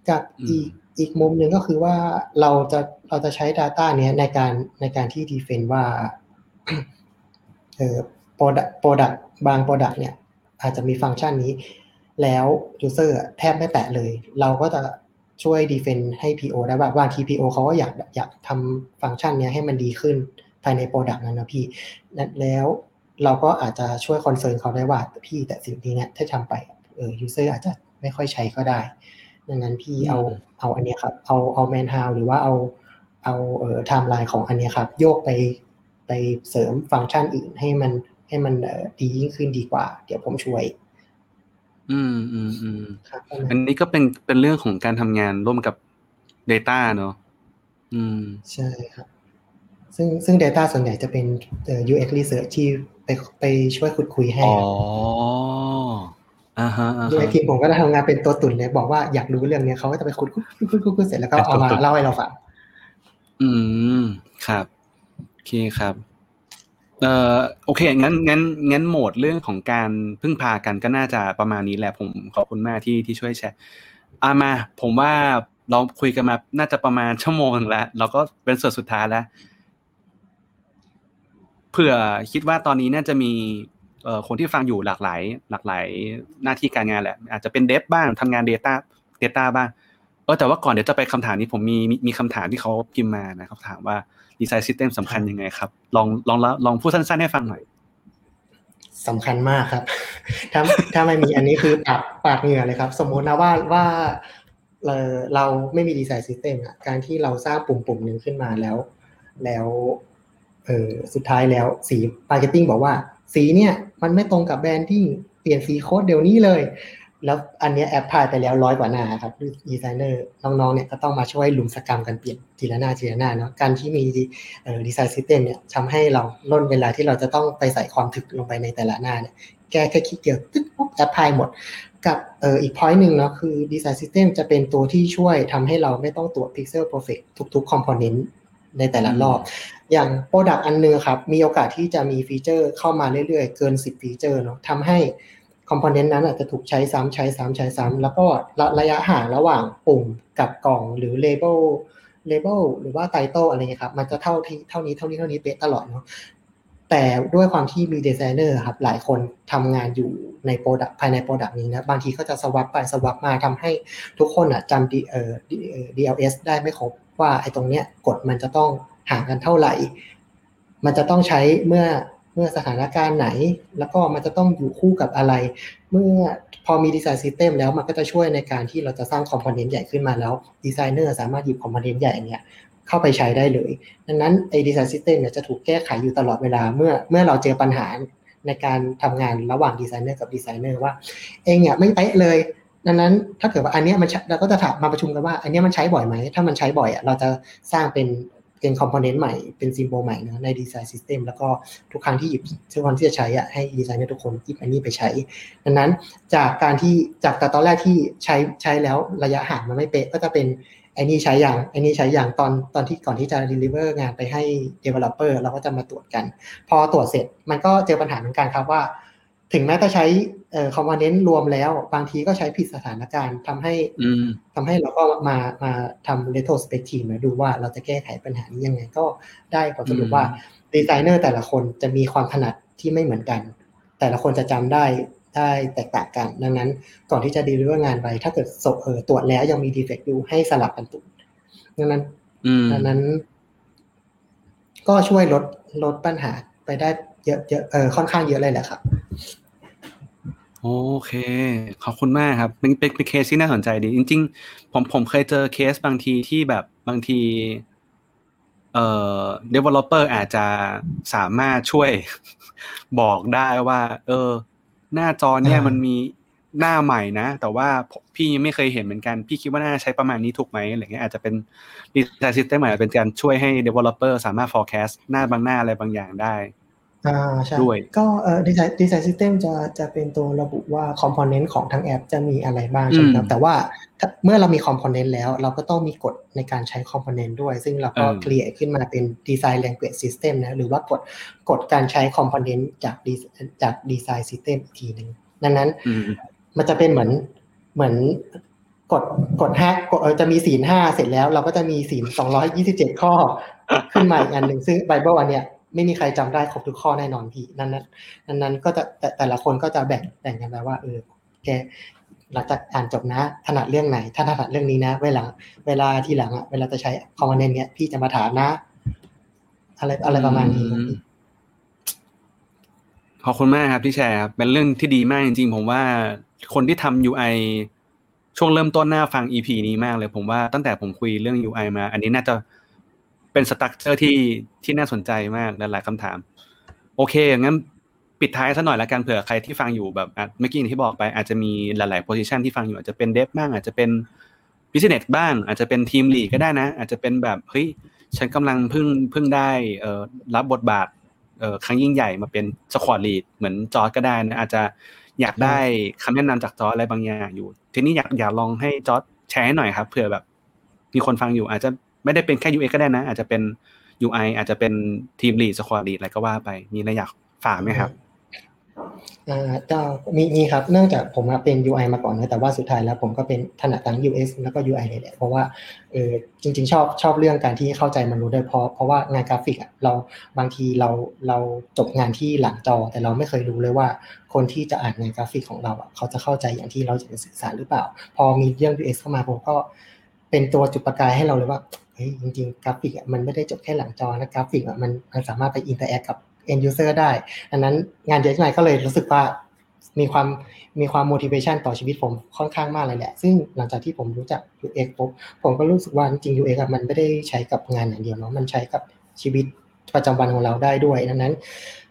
กับอีก อีกมุมหนึ่งก็คือว่าเราจะเราจะใช้ data เนี้ยในการในการที่ defend ว่าเออ product product บาง product เนี่ย อาจจะมีฟังก์ชันนี้ แล้ว user อะแทบไม่แตะเลย เราก็จะช่วย defend ให้ PO ได้ว่าบางที PO เขาก็อยากอยากทำฟังก์ชันเนี้ยให้มันดีขึ้นภายใน product นั้นนะพี่แล้วเราก็อาจจะช่วยคอนเซิร์นเขาได้ว่าพี่แต่สิ่งนี้เนี่ยถ้าทำไปเออ user อาจจะไม่ค่อยใช้ก็ได้ ดังนั้นพี่เอาอืมเอาอันเนี้ยครับ เอาเอา man how หรือว่าเอาเอาเอ่อ timeline ของอันเนี้ยครับ โยกไปไปเสริมฟังก์ชันอื่นให้มันให้มันเอ่อดียิ่งขึ้นดีกว่า เดี๋ยวผมช่วย อืมอืมอืมครับอันนี้ก็เป็นเป็นเรื่องของการทำงานร่วมกับ Data เนอะอืม ใช่ครับ ซึ่งซึ่ง Data ส่วนใหญ่จะเป็นเอ่อ UX research ที่ไปไปช่วยขุดคุยให้อ๋อครับ อ่าฮะอ่า UX ฮะทีมผมก็จะทำงานเป็นตัวตุ่นเลยบอกว่าอยากรู้เรื่องเนี้ยเขาก็จะไปขุดขุดขุดขุดขุดขุดเสร็จแล้วก็เอามาเป็นตัวตุ่นเล่าให้เราฟังอืมครับโอเคครับเอ่อโอเคงั้นงั้นงั้นโหมดเรื่องของการพึ่งพากันก็น่าจะประมาณนี้แหละผมขอบคุณมากที่ที่ช่วยแชร์อ่ามา ผมว่าเราคุยกันมาน่าจะประมาณชั่วโมงหนึ่งแล้วเราก็เป็นส่วนสุดท้ายแล้วเผื่อคิดว่าตอนนี้น่าจะมีเอ่อ คนที่ฟังอยู่หลากหลาย หลากหลายหน้าที่การงานแหละ อาจจะเป็นเดฟบ้างทำงาน Data Data บ้างเออแต่ว่าก่อนเดี๋ยวจะไปคำถามนี้ผมมีมีคำถามที่เขาพิมพ์มานะครับ ถามว่า design system สำคัญยังไงครับ ลองลองละลองพูดสั้นๆให้ฟังหน่อยสำคัญมากครับ ถ้าถ้าไม่มีอันนี้คือปาดปาดเหงื่อเลยครับ สมมตินะว่าว่าเอ่อเราไม่มี design system อะการที่เราสร้างปุ่มปุ่มหนึ่งขึ้นมาแล้ว แล้วเออสุดท้ายแล้วสี marketing บอกว่า สีเนี่ยมันไม่ตรงกับ branding เปลี่ยนสีโค้ดเดี๋ยวนี้เลย แล้วอันนี้ apply ไปแล้วร้อยกว่าหน้าครับดีไซเนอร์น้องๆเนี่ยก็ต้องมาช่วยรุมสกรัมกันเปลี่ยนทีละหน้าทีละหน้าเนาะการที่มี design system เนี่ยทำให้เราร่นเวลาที่เราจะต้องไปใส่ความถึกลงไปในแต่ละหน้าเนี่ยแก้แค่คลิกเดียวตึ๊บปุ๊บ apply หมดกับเอ่ออีก point หนึ่งเนาะคือ design system จะเป็นตัวที่ช่วยทำให้เราไม่ต้องตรวจ pixel perfect ทุกๆ component ในแต่ละรอบ อย่าง Product อันนึงครับ มีโอกาสที่จะมีฟีเจอร์เข้ามาเรื่อยๆ เกิน 10 ฟีเจอร์เนาะทำให้ component นั้นอาจจะถูกใช้ซ้ำใช้ซ้ำใช้ซ้ำแล้วก็ระระยะห่างระหว่างปุ่มกับกล่องหรือ label label หรือว่า title อะไรเงี้ยครับ มันจะเท่าที่เท่านี้เท่านี้เท่านี้เป๊ะตลอดเนาะแต่ด้วยความที่มีดีไซเนอร์ครับหลายคนทำงานอยู่ใน product ภายใน product นี้นะบางทีก็จะ swap ไป swap มาทำให้ทุกคนอะจำดีเอ่อ DLS ได้ไม่ครบ ว่าไอ้ตรงเนี้ยกฎมันจะต้องห่างกันเท่าไหร่ มันจะต้องใช้เมื่อเมื่อสถานการณ์ไหน แล้วก็มันจะต้องอยู่คู่กับอะไร เมื่อพอมี design system แล้วมันก็จะช่วยในการที่เราจะสร้าง component ใหญ่ขึ้นมาแล้วดีไซเนอร์สามารถหยิบ component ใหญ่เนี้ยเข้าไปใช้ได้เลย ดังนั้นไอ้ design system เนี่ยจะถูกแก้ไขอยู่ตลอดเวลาเมื่อเมื่อเราเจอปัญหาในการทำงานระหว่างดีไซเนอร์กับดีไซเนอร์ว่า เองเนี่ยไม่เป๊ะเลย ดังนั้นถ้าเกิดว่าอันนี้มันเราก็จะถามมาประชุมกันว่า อันนี้มันใช้บ่อยไหม ถ้ามันใช้บ่อยอะเราจะสร้างเป็นเป็น component ใหม่เป็น symbol ใหม่นะใน design system แล้วก็ทุกครั้งที่หยิบทุกคนที่จะใช้อะให้ดีไซเนอร์ทุกคนหยิบอันนี้ไปใช้ ดังนั้นจากการที่จากแต่ตอนแรกที่ใช้ใช้แล้วระยะห่างมันไม่เป๊ะก็จะเป็นไอ้นี่ใช้อย่างไอ้นี่ใช้อย่างตอนตอนที่ก่อนที่จะ deliver งานไปให้ developer เราก็จะมาตรวจกัน พอตรวจเสร็จมันก็เจอปัญหาเหมือนกันครับว่า ถึงแม้จะใช้เอ่อ component รวมแล้ว บางทีก็ใช้ผิดสถานการณ์ทำให้อืมทำให้เราก็มามาทำ retrospective มาดูว่าเราจะแก้ไขปัญหานี้ยังไงก็ได้ผลสรุปว่าดีไซเนอร์แต่ละคนจะมีความถนัดที่ไม่เหมือนกัน แต่ละคนจะจำได้ได้แตกต่างกัน ดังนั้นก่อนที่จะ deliver งานไป ถ้าเกิดสเออตรวจแล้วยังมี defect อยู่ให้สลับกันตรวจดังนั้นอืมดังนั้น ก็ช่วยลดลดปัญหาไปได้เยอะเยอะเออค่อนข้างเยอะเลยแหละครับ โอเค ขอบคุณมากครับเป็นเป็นเป็นเคสที่น่าสนใจดี จริง ๆ ผมผมเคยเจอเคสบางทีที่แบบบางทีเอ่อ developer อาจจะสามารถช่วยบอกได้ว่า เออ หน้าจอเนี่ยมันมีหน้าใหม่นะ แต่ว่าพี่ยังไม่เคยเห็นเหมือนกัน พี่คิดว่าน่าใช้ประมาณนี้ถูกไหมอะไรเงี้ยอาจจะเป็น design system อาจจะเป็นการช่วยให้ developer สามารถ forecast หน้าบางหน้าอะไรบางอย่างได้ อ่าใช่ด้วยก็เอ่อ design design system จะจะเป็นตัวระบุว่า component ของทั้งแอปจะมีอะไรบ้างใช่ไหมครับอืมแต่ว่าถ้าเมื่อเรามี component แล้ว เราก็ต้องมีกฎในการใช้ component ด้วย ซึ่งเราก็เออเคลียร์ขึ้นมาเป็นดีไซน์ language system นะหรือว่ากฎกฎการใช้ component จากดีจาก design system อีกทีหนึ่งดังนั้นอืมมันจะเป็นเหมือนเหมือนกฎกฎห้ากฎเออจะมีศีลห้าเสร็จแล้ว เราก็จะมีศีลสองร้อยยี่สิบเจ็ดข้อขึ้นมาอีกอันหนึ่งซึ่งไบเบิลอันเนี้ย ไม่มีใครจำได้ครบทุกข้อแน่นอนพี่นั้นนั้นนั้นก็จะแต่แต่ละคนก็จะแบ่งแบ่งกันไปว่าเออแกหลังจากอ่านจบนะถนัดเรื่องไหน ถ้าถนัดเรื่องนี้นะ เวลา เวลาทีหลังอะเวลาจะใช้ command เนี้ยพี่จะมาถามนะ อะไรอะไรประมาณนี้ขอบคุณมากครับที่แชร์ครับเป็นเรื่องที่ดีมากจริงๆ ผมว่าคนที่ทำ UI ช่วงเริ่มต้นหน้าฟัง EP นี้มากเลย ผมว่าตั้งแต่ผมคุยเรื่อง UI มา อันนี้น่าจะ เป็น structure ที่ที่น่าสนใจมากหลายๆคำถาม โอเคงั้นปิดท้ายซะหน่อยละกันเผื่อใครที่ฟังอยู่แบบอะเมื่อกี้อย่างที่บอกไป อาจจะมีหลายๆโพ i ิชันที่ฟังอยู่อาจจะเป็น dev บ้างอาจจะเป็น business บ้าง อาจจะเป็น team lead ก็ได้นะ อาจจะเป็นแบบเฮ้ยฉันกำลังเพิ่งเพิ่งได้เอ่อรับบทบาทเอ่อครั้งยิ่งใหญ่มาเป็น squad lead เหมือนจอร์ดก็ได้นะอาจจะอยากได้คำแนะนำจากจอร์ดอะไรบางอย่างอยู่ ทีนี้อยากอยากลองให้จอร์ดแชร์ให้หน่อยครับเผื่อแบบ มีคนฟังอยู่อาจจะ ไม่ได้เป็นแค่ UX ก็ได้นะ อาจจะเป็น UI อาจจะเป็น team lead squad lead อะไรก็ว่าไป มีอะไรอยากฝากไหมครับอ่าก็มีมีครับเนื่องจากผมเป็น UI มาก่อนนะแต่ว่าสุดท้ายแล้วผมก็เป็นถนัดทั้ง UX แล้วก็ UI เลยแหละเพราะว่าเออจริง ๆ ชอบชอบเรื่องการที่เข้าใจมนุษย์ด้วยเพราะเพราะว่างานกราฟิกอะเราบางทีเราเราจบงานที่หลังจอ แต่เราไม่เคยรู้เลยว่า คนที่จะอ่านงานกราฟิกของเราอะเขาจะเข้าใจอย่างที่เราจะสื่อสารหรือเปล่า พอมีเรื่อง UX เข้ามาผมก็เป็นตัวจุดประกายให้เราเลยว่า เฮ้ยจริงๆกราฟิกมันไม่ได้จบแค่หลังจอนะกราฟิกมันมันสามารถไป interact กับ end user ได้ดังนั้นงาน UX ก็เลยรู้สึกว่ามีความมีความ motivation ต่อชีวิตผมค่อนข้างมากเลยแหละ ซึ่งหลังจากที่ผมรู้จัก UX ปุ๊บผมก็รู้สึกว่าจริง UX มันไม่ได้ใช้กับงานอย่างเดียวเนาะมันใช้กับชีวิตประจำวันของเราได้ด้วยดังนั้น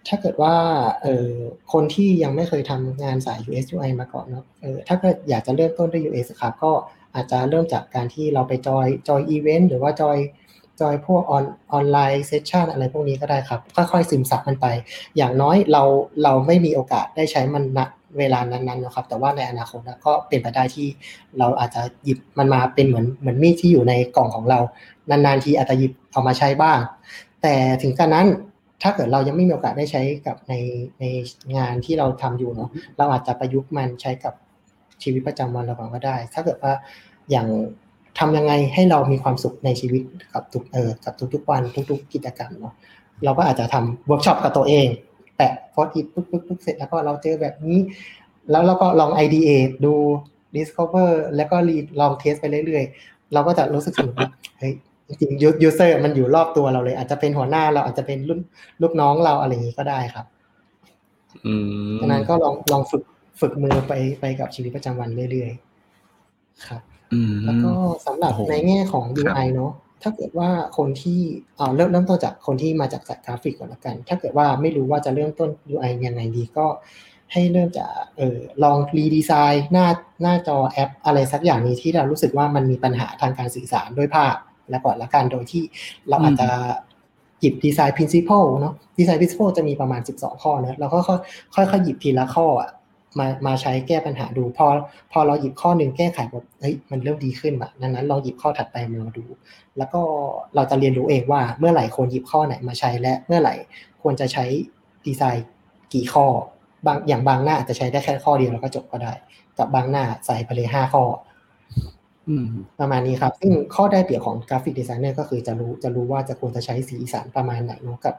ถ้าเกิดว่าเออคนที่ยังไม่เคยทำงานสาย UX UI มาก่อนเนาะเออถ้าเกิดอยากจะเริ่มต้นด้วย UX ครับก็ อาจจะเริ่มจากการที่เราไป join join event หรือว่าจอยจอยพวกออนออนไลน์ session อะไรพวกนี้ก็ได้ครับ ค่อยๆซึมซับมันไป อย่างน้อยเราเราไม่มีโอกาสได้ใช้มันณเวลานั้นๆนะครับ แต่ว่าในอนาคตก็เป็นไปได้ที่เราอาจจะหยิบมันมาเป็นเหมือนเหมือนมีดที่อยู่ในกล่องของเรา นานๆทีอาจจะหยิบเอามาใช้บ้าง แต่ถึงกระนั้นถ้าเกิดเรายังไม่มีโอกาสได้ใช้กับในในงานที่เราทำอยู่เนาะเราอาจจะประยุกต์มันใช้กับ ชีวิตประจำวันเราก่อนก็ได้ ถ้าเกิดว่าอย่างทำยังไงให้เรามีความสุขในชีวิตกับทุกเออกับทุกๆวันทุก ๆ กิจกรรมเนาะเราก็อาจจะทำเวิร์กช็อปกับตัวเอง แปะโพสต์อิทปุ๊บปุ๊บปุ๊บเสร็จแล้วก็เราเจอแบบนี้ แล้วเราก็ลอง IDA ดู discover แล้วก็รีลองเทสไปเรื่อยๆ เราก็จะรู้สึกสนุกว่าเฮ้ยจริงๆ user มันอยู่รอบตัวเราเลย อาจจะเป็นหัวหน้าเราอาจจะเป็นรุ่นลูกน้องเราอะไรอย่างนี้ก็ได้ครับอืมดังนั้นก็ลองลองฝึก ฝึกมือไปไปกับชีวิตประจำวันเรื่อยๆครับอืมแล้วก็สำหรับโอ้โหในแง่ของครับ UI เนาะถ้าเกิดว่าคนที่เอาเริ่มเริ่มต้นจากคนที่มาจากสายกราฟิกก่อนละกัน ถ้าเกิดว่าไม่รู้ว่าจะเริ่มต้น UI ยังไงดีก็ให้เริ่มจากเออลอง redesign หน้าหน้าจอแอป อะไรสักอย่างนี้ที่เรารู้สึกว่ามันมีปัญหาทางการสื่อสารด้วยภาพแล้วก่อนละกันโดยที่เราอาจจะหยิบดีไซน์ principle เนาะดีไซน์ principle จะมีประมาณ 12 ข้อนะเราก็ค่อยๆหยิบทีละข้ออะ มามาใช้แก้ปัญหาดู พอพอเราหยิบข้อหนึ่งแก้ไขแบบเฮ้ยมันเริ่มดีขึ้นแบบดังนั้นเราหยิบข้อถัดไปมาดู แล้วก็เราจะเรียนรู้เองว่าเมื่อไหร่ควรหยิบข้อไหนมาใช้และเมื่อไหร่ควรจะใช้ดีไซน์กี่ข้อบางอย่างบางหน้าอาจจะใช้ได้แค่ข้อเดียวแล้วก็จบก็ได้ กับบางหน้าใส่ไปเลยห้าข้ออืมประมาณนี้ครับ ซึ่งข้อได้เปรียบของ graphic designer ก็คือจะรู้จะรู้ว่าจะควรจะใช้สีสันประมาณไหนเนาะกับ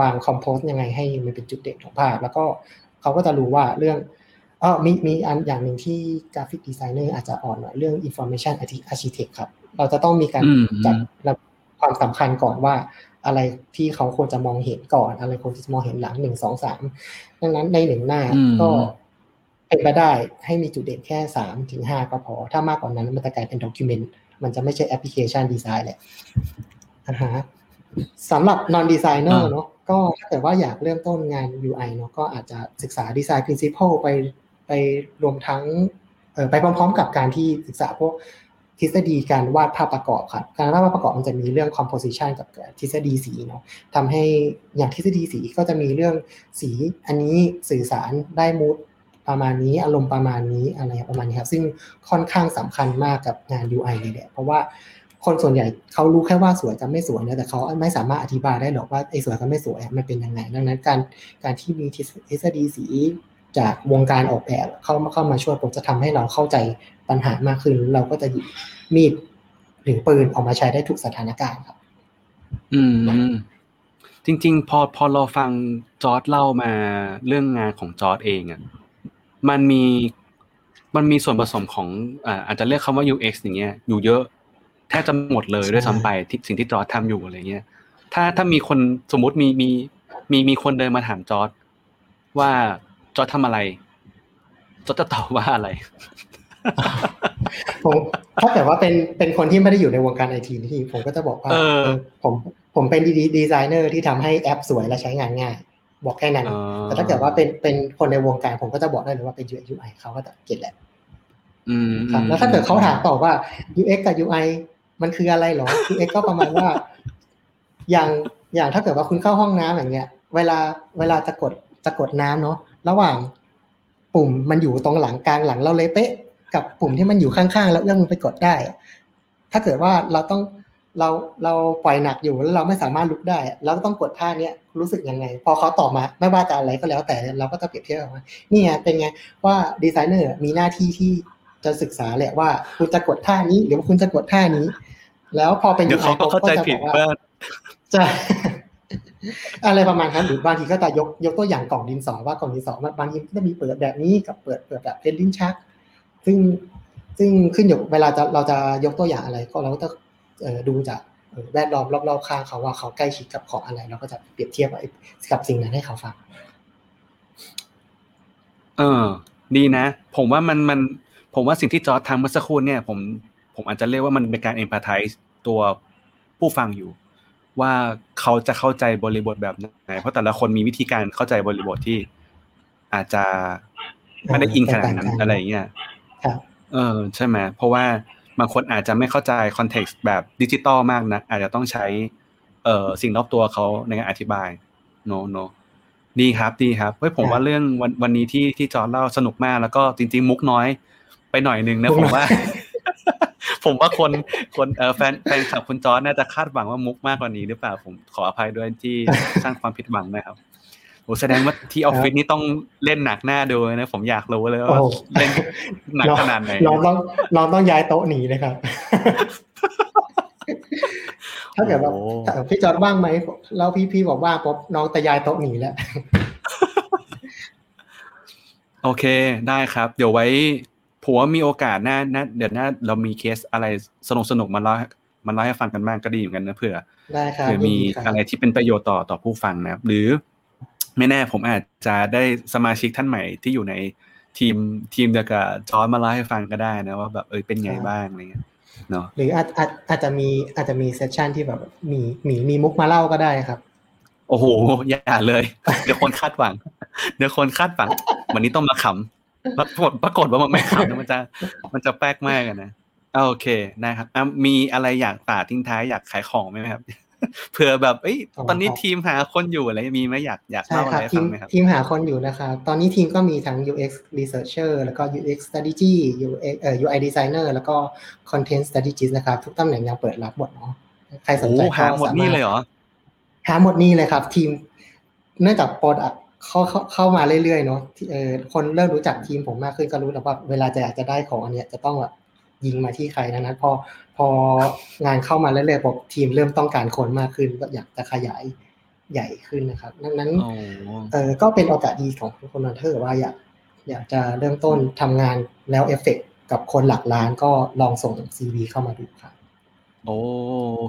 วาง compose ยังไงให้มันเป็นจุดเด่นของภาพ แล้วก็เขาก็จะรู้ว่าเรื่อง อ๋อมีมีอันอย่างหนึ่งที่graphic designer อาจจะอ่อนหน่อยเรื่อง information architect ครับ เราจะต้องมีการอืมจัดระความสำคัญก่อนว่า อะไรที่เขาควรจะมองเห็นก่อน อะไรควรจะมองเห็นหลังหนึ่งสองสามดังนั้นในหนึ่งหน้าอืมก็เป็นไปได้ให้มีจุดเด่นแค่สามถึงห้าก็พอ ถ้ามากกว่านั้นมันจะกลายเป็น document มันจะไม่ใช่ application design แหละอ่าฮะสำหรับ non designer อ่าเนาะก็ถ้าเกิดว่าอยากเริ่มต้นงาน UI เนาะก็อาจจะศึกษา design principle ไป ไปรวมทั้งไปพร้อมๆ กับการที่ศึกษาพวกทฤษฎีการวาดภาพประกอบครับการวาดภาพประกอบมันจะมีเรื่อง composition กับทฤษฎีสีเนาะทำให้อย่างทฤษฎีสีก็จะมีเรื่องสีอันนี้สื่อสารได้มูดประมาณนี้อารมณ์ประมาณนี้อะไรประมาณนี้ครับ ซึ่งค่อนข้างสำคัญมากกับงาน UI เลยแหละเพราะว่าคนส่วนใหญ่เขารู้แค่ว่าสวยกับไม่สวยนะแต่เขาไม่สามารถอธิบายได้หรอกว่าไอ้สวยกับไม่สวยมันเป็นยังไง ดังนั้นการการที่มีทฤษฎีสี จากวงการออกแบบเข้ามาเข้ามาช่วยผมจะทำให้เราเข้าใจปัญหามากขึ้น เราก็จะหยิบมีดหรือปืนออกมาใช้ได้ทุกสถานการณ์ครับ อืม จริง ๆ พอพอเราฟังจอร์ดเล่ามาเรื่องงานของจอร์ดเองอะมันมีมันมีส่วนผสมของอ่าอาจจะเรียกคำว่า UX อย่างเงี้ยอยู่เยอะแทบจะหมดเลยด้วยซ้ำไปที่สิ่งที่จอร์ดทำอยู่อะไรเงี้ย ถ้าถ้ามีคนสมมุติมีมีมีมีคนเดินมาถามจอร์ดว่า จอร์ดทำอะไรจอร์ดจะตอบว่าอะไรผมถ้าเกิดว่าเป็นเป็นคนที่ไม่ได้อยู่ในวงการไอทีนี่ผมก็จะบอกว่าเออเออผมผมเป็นดีดีไซเนอร์ที่ทำให้แอปสวยและใช้งานง่าย บอกแค่นั้นอ๋อแต่ถ้าเกิดว่าเป็นเป็นคนในวงการผมก็จะบอกได้เลยว่าเป็น UX UI เขาก็จะ get แหละอืมครับแล้วถ้าเกิดเขาถามต่อว่า UX กับ UI มันคืออะไรหรอ UX ก็ประมาณว่า อย่างอย่างถ้าเกิดว่าคุณเข้าห้องน้ำอย่างเงี้ย เวลาเวลาจะกดจะกดน้ำเนาะ ระหว่างปุ่มมันอยู่ตรงหลังกลางหลังเราเลยเป๊ะ กับปุ่มที่มันอยู่ข้างๆ แล้วเอื้อมมือไปกดได้อะถ้าเกิดว่าเราต้องเราเราปล่อยหนักอยู่แล้วเราไม่สามารถลุกได้อะเราก็ต้องกดท่าเนี้ยรู้สึกยังไง พอเขาตอบมาไม่ว่าจะอะไรก็แล้วแต่เราก็จะเปรียบเทียบออกมานี่ไงเป็นไงว่าดีไซเนอร์มีหน้าที่ที่จะศึกษาแหละว่า คุณจะกดท่านี้หรือว่าคุณจะกดท่านี้ แล้วพอเป็นเดี๋ยวเขาก็เข้าใจผิดก็จะบอกว่าจะ อะไรประมาณนั้นหรือบางทีก็จะยกยกตัวอย่างกล่องดินสอว่ากล่องดินสอมันบางทีก็จะมีเปิดแบบนี้กับเปิดเปิดแบบเป็นลิ้นชัก ซึ่งซึ่งขึ้นอยู่เวลาจะเราจะยกตัวอย่างอะไร ก็เราก็จะดูจากแวดล้อมรอบๆข้างเขาว่าเขาใกล้ชิดกับของอะไร เราก็จะเปรียบเทียบกับสิ่งนั้นให้เขาฟัง เออ ดีนะ ผมว่ามันมัน ผมว่าสิ่งที่จอร์ดทำเมื่อสักครู่เนี่ย ผม ผมอาจจะเรียกว่ามันเป็นการ empathize ตัวผู้ฟังอยู่ ว่าเขาจะเข้าใจบริบทแบบไหน เพราะแต่ละคนมีวิธีการเข้าใจบริบทที่ อาจจะไม่ได้ in ขนาดนั้นต่างๆอะไรอย่างเงี้ยครับเออใช่ไหมเพราะว่าบางคนอาจจะไม่เข้าใจ context แบบดิจิตอลมากนะอาจจะต้องใช้ เอ่อสิ่งรอบตัวเขาในการอธิบายโนโนดีครับดีครับเฮ้ยผมครับว่าเรื่องวันวันนี้ที่ที่จอร์จเล่าสนุกมากแล้วก็จริง ๆ มุกน้อย ไปหน่อยนึงนะมุกผน้มอยว่า ผมว่าคนคนเออแฟนแฟนคลับคุณจอร์จน่าจะคาดหวังว่ามุกมากกว่านี้หรือเปล่าผมขออภัยด้วยที่สร้างความผิดหวังนะครับโอ้แสดงว่าที่ออฟฟิศนี่ต้องเล่นหนักหน้าดูนะ ผมอยากรู้เลยว่าโอ้เล่นหนักขนาดไหนน้องต้องน้องต้องย้ายโต๊ะหนีเลยครับถ้าเกิดว่าโอ้ถ้าพี่จอร์ดว่างไหมแล้วพี่พี่บอกว่างปุ๊บน้องจะย้ายโต๊ะหนีแล้วโอเคได้ครับ เดี๋ยวไว้ ผมว่ามีโอกาสหน้าหน้าเดี๋ยวหน้าเรามีเคสอะไรสนุกสนุกๆมาเล่ามาเล่าให้ฟังกันบ้างก็ดีเหมือนกันนะเผื่อได้ครับเผื่อมียินดีครับอะไรที่เป็นประโยชน์ต่อต่อผู้ฟังนะครับหรือไม่แน่ผมอาจจะได้สมาชิกท่านใหม่ที่อยู่ในทีมทีมเดียวกับจอร์ดมาเล่าให้ฟังก็ได้นะว่าแบบเออเป็นไงบ้างอะไรเงี้ยเนาะหรืออาจอาจอาจจะมีอาจจะมีเซสชันที่แบบมีมีมีมุกมาเล่าก็ได้ครับ โอ้โหอย่าเลย เดี๋ยวคนคาดหวัง เดี๋ยวคนคาดหวัง วันนี้ต้องมาขำ ปรากฏปรากฏว่ามันไม่ขำนะมันจะ มันจะแปลกมากอะนะโอเคนะครับมีอะไรอยากฝากทิ้งท้ายอยากขายของไหมครับเผื่อแบบเอ้ยตอนนี้ทีมหาคนอยู่อะไรมีไหมอยากอยากเล่าอะไรฟังไหมครับทีมหาคนอยู่นะคะตอนนี้ทีมก็มีทั้ง UX researcher แล้วก็ UX strategy UX เอ่อ UI designer แล้วก็ content strategist นะครับทุกตำแหน่งยังเปิดรับหมดเนาะใครสนใจก็หาหมดนี่เลยเหรอหาหมดนี่เลยครับ ทีมเนื่องจากโปรดัก เข้าเข้ามาเรื่อยๆเนาะเออคนเริ่มรู้จักทีมผมมากขึ้นก็รู้แล้วว่าเวลาจะอยากจะได้ของอันเนี้ยจะต้องแบบยิงมาที่ใครนั้น พอพองานเข้ามาเรื่อยๆบอกทีมเริ่มต้องการคนมากขึ้นก็อยากจะขยายใหญ่ขึ้นนะครับ ดังนั้นเออก็เป็นโอกาสดีของคน non-tech ว่าอยากอยากจะเริ่มต้นทำงานแล้วเอฟเฟกกับคนหลักล้านก็ลองส่ง CV เข้ามาดูครับโอ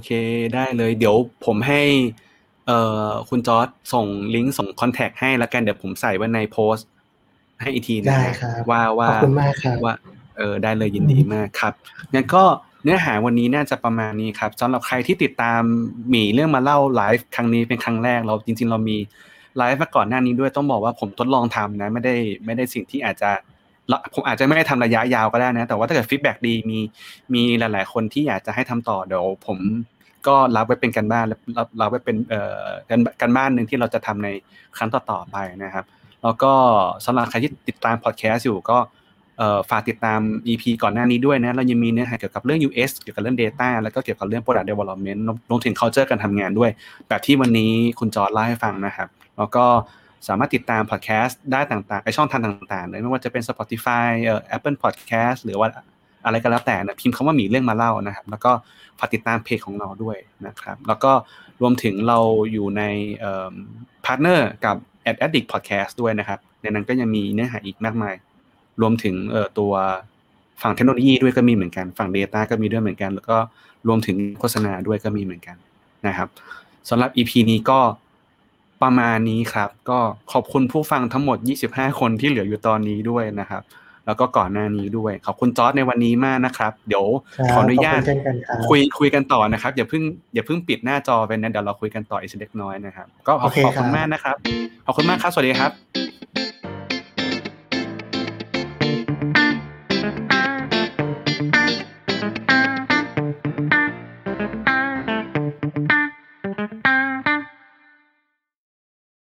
เคได้เลย เดี๋ยวผมให้ เอ่อคุณจอร์ดส่งลิงก์ส่ง contact ให้แล้วกันเดี๋ยวผมใส่ไว้ในโพสต์ ให้อีกทีนะว่าว่าขอบคุณมากครับว่าเออได้เลยยินดีมากครับงั้นก็เนื้อหาวันนี้น่าจะประมาณนี้ครับสำหรับใครที่ติดตามมีเรื่องมาเล่าไลฟ์ครั้งนี้เป็นครั้งแรกเราจริง ๆ เรามีไลฟ์มาก่อนหน้านี้ด้วยต้องบอกว่าผมทดลองทำนะ ไม่ได้ไม่ได้สิ่งที่อาจจะผมอาจจะไม่ได้ทำระยะยาวก็ได้นะ แต่ว่าถ้าเกิด feedback ดีมีมีหลาย ๆ คนที่อยากจะให้ทำต่อเดี๋ยวผม ก็รับไว้เป็นการบ้านรับรับไว้เป็นเอ่อการการบ้านหนึ่งที่เราจะทำในครั้งต่อๆไปนะครับ แล้วก็สำหรับใครที่ติดตามพอดแคสต์อยู่ก็ฝากติดตาม EP ก่อนหน้านี้ด้วยนะ เรายังมีเนื้อหาเกี่ยวกับเรื่อง UX เกี่ยวกับเรื่อง Data แล้วก็เกี่ยวกับเรื่อง Product Development รวมถึง culture การทำงานด้วย แบบที่วันนี้คุณจอร์ดเล่าให้ฟังนะครับ แล้วก็สามารถติดตามพอดแคสต์ได้ต่างๆในช่องทางต่างๆเลยไม่ว่าจะเป็น Spotify เอ่อ Apple Podcast หรือว่า อะไรก็แล้วแต่นะพิมพ์คำว่ามีเรื่องมาเล่านะครับ แล้วก็ฝากติดตามเพจของเราด้วยนะครับ แล้วก็รวมถึงเราอยู่ใน partner กับ Ad Addict Podcast ด้วยนะครับ ในนั้นก็ยังมีเนื้อหาอีกมากมาย รวมถึงตัวฝั่งเทคโนโลยีด้วยก็มีเหมือนกัน ฝั่ง Data ก็มีด้วยเหมือนกัน แล้วก็รวมถึงโฆษณาด้วยก็มีเหมือนกันนะครับสำหรับ EP นี้ก็ประมาณนี้ครับ ก็ขอบคุณผู้ฟังทั้งหมด 25 คนที่เหลืออยู่ตอนนี้ด้วยนะครับ แล้วก็ก่อนหน้านี้ด้วย ขอบคุณจอร์ดในวันนี้มากนะครับ เดี๋ยวขออนุญาตคุยคุยกันต่อนะครับ อย่าเพิ่งอย่าเพิ่งปิดหน้าจอไปนะเดี๋ยวเราคุยกันต่ออีกสักเล็กน้อยนะครับ ก็ขอบคุณมากนะครับ ขอบคุณมากครับ สวัสดีครับ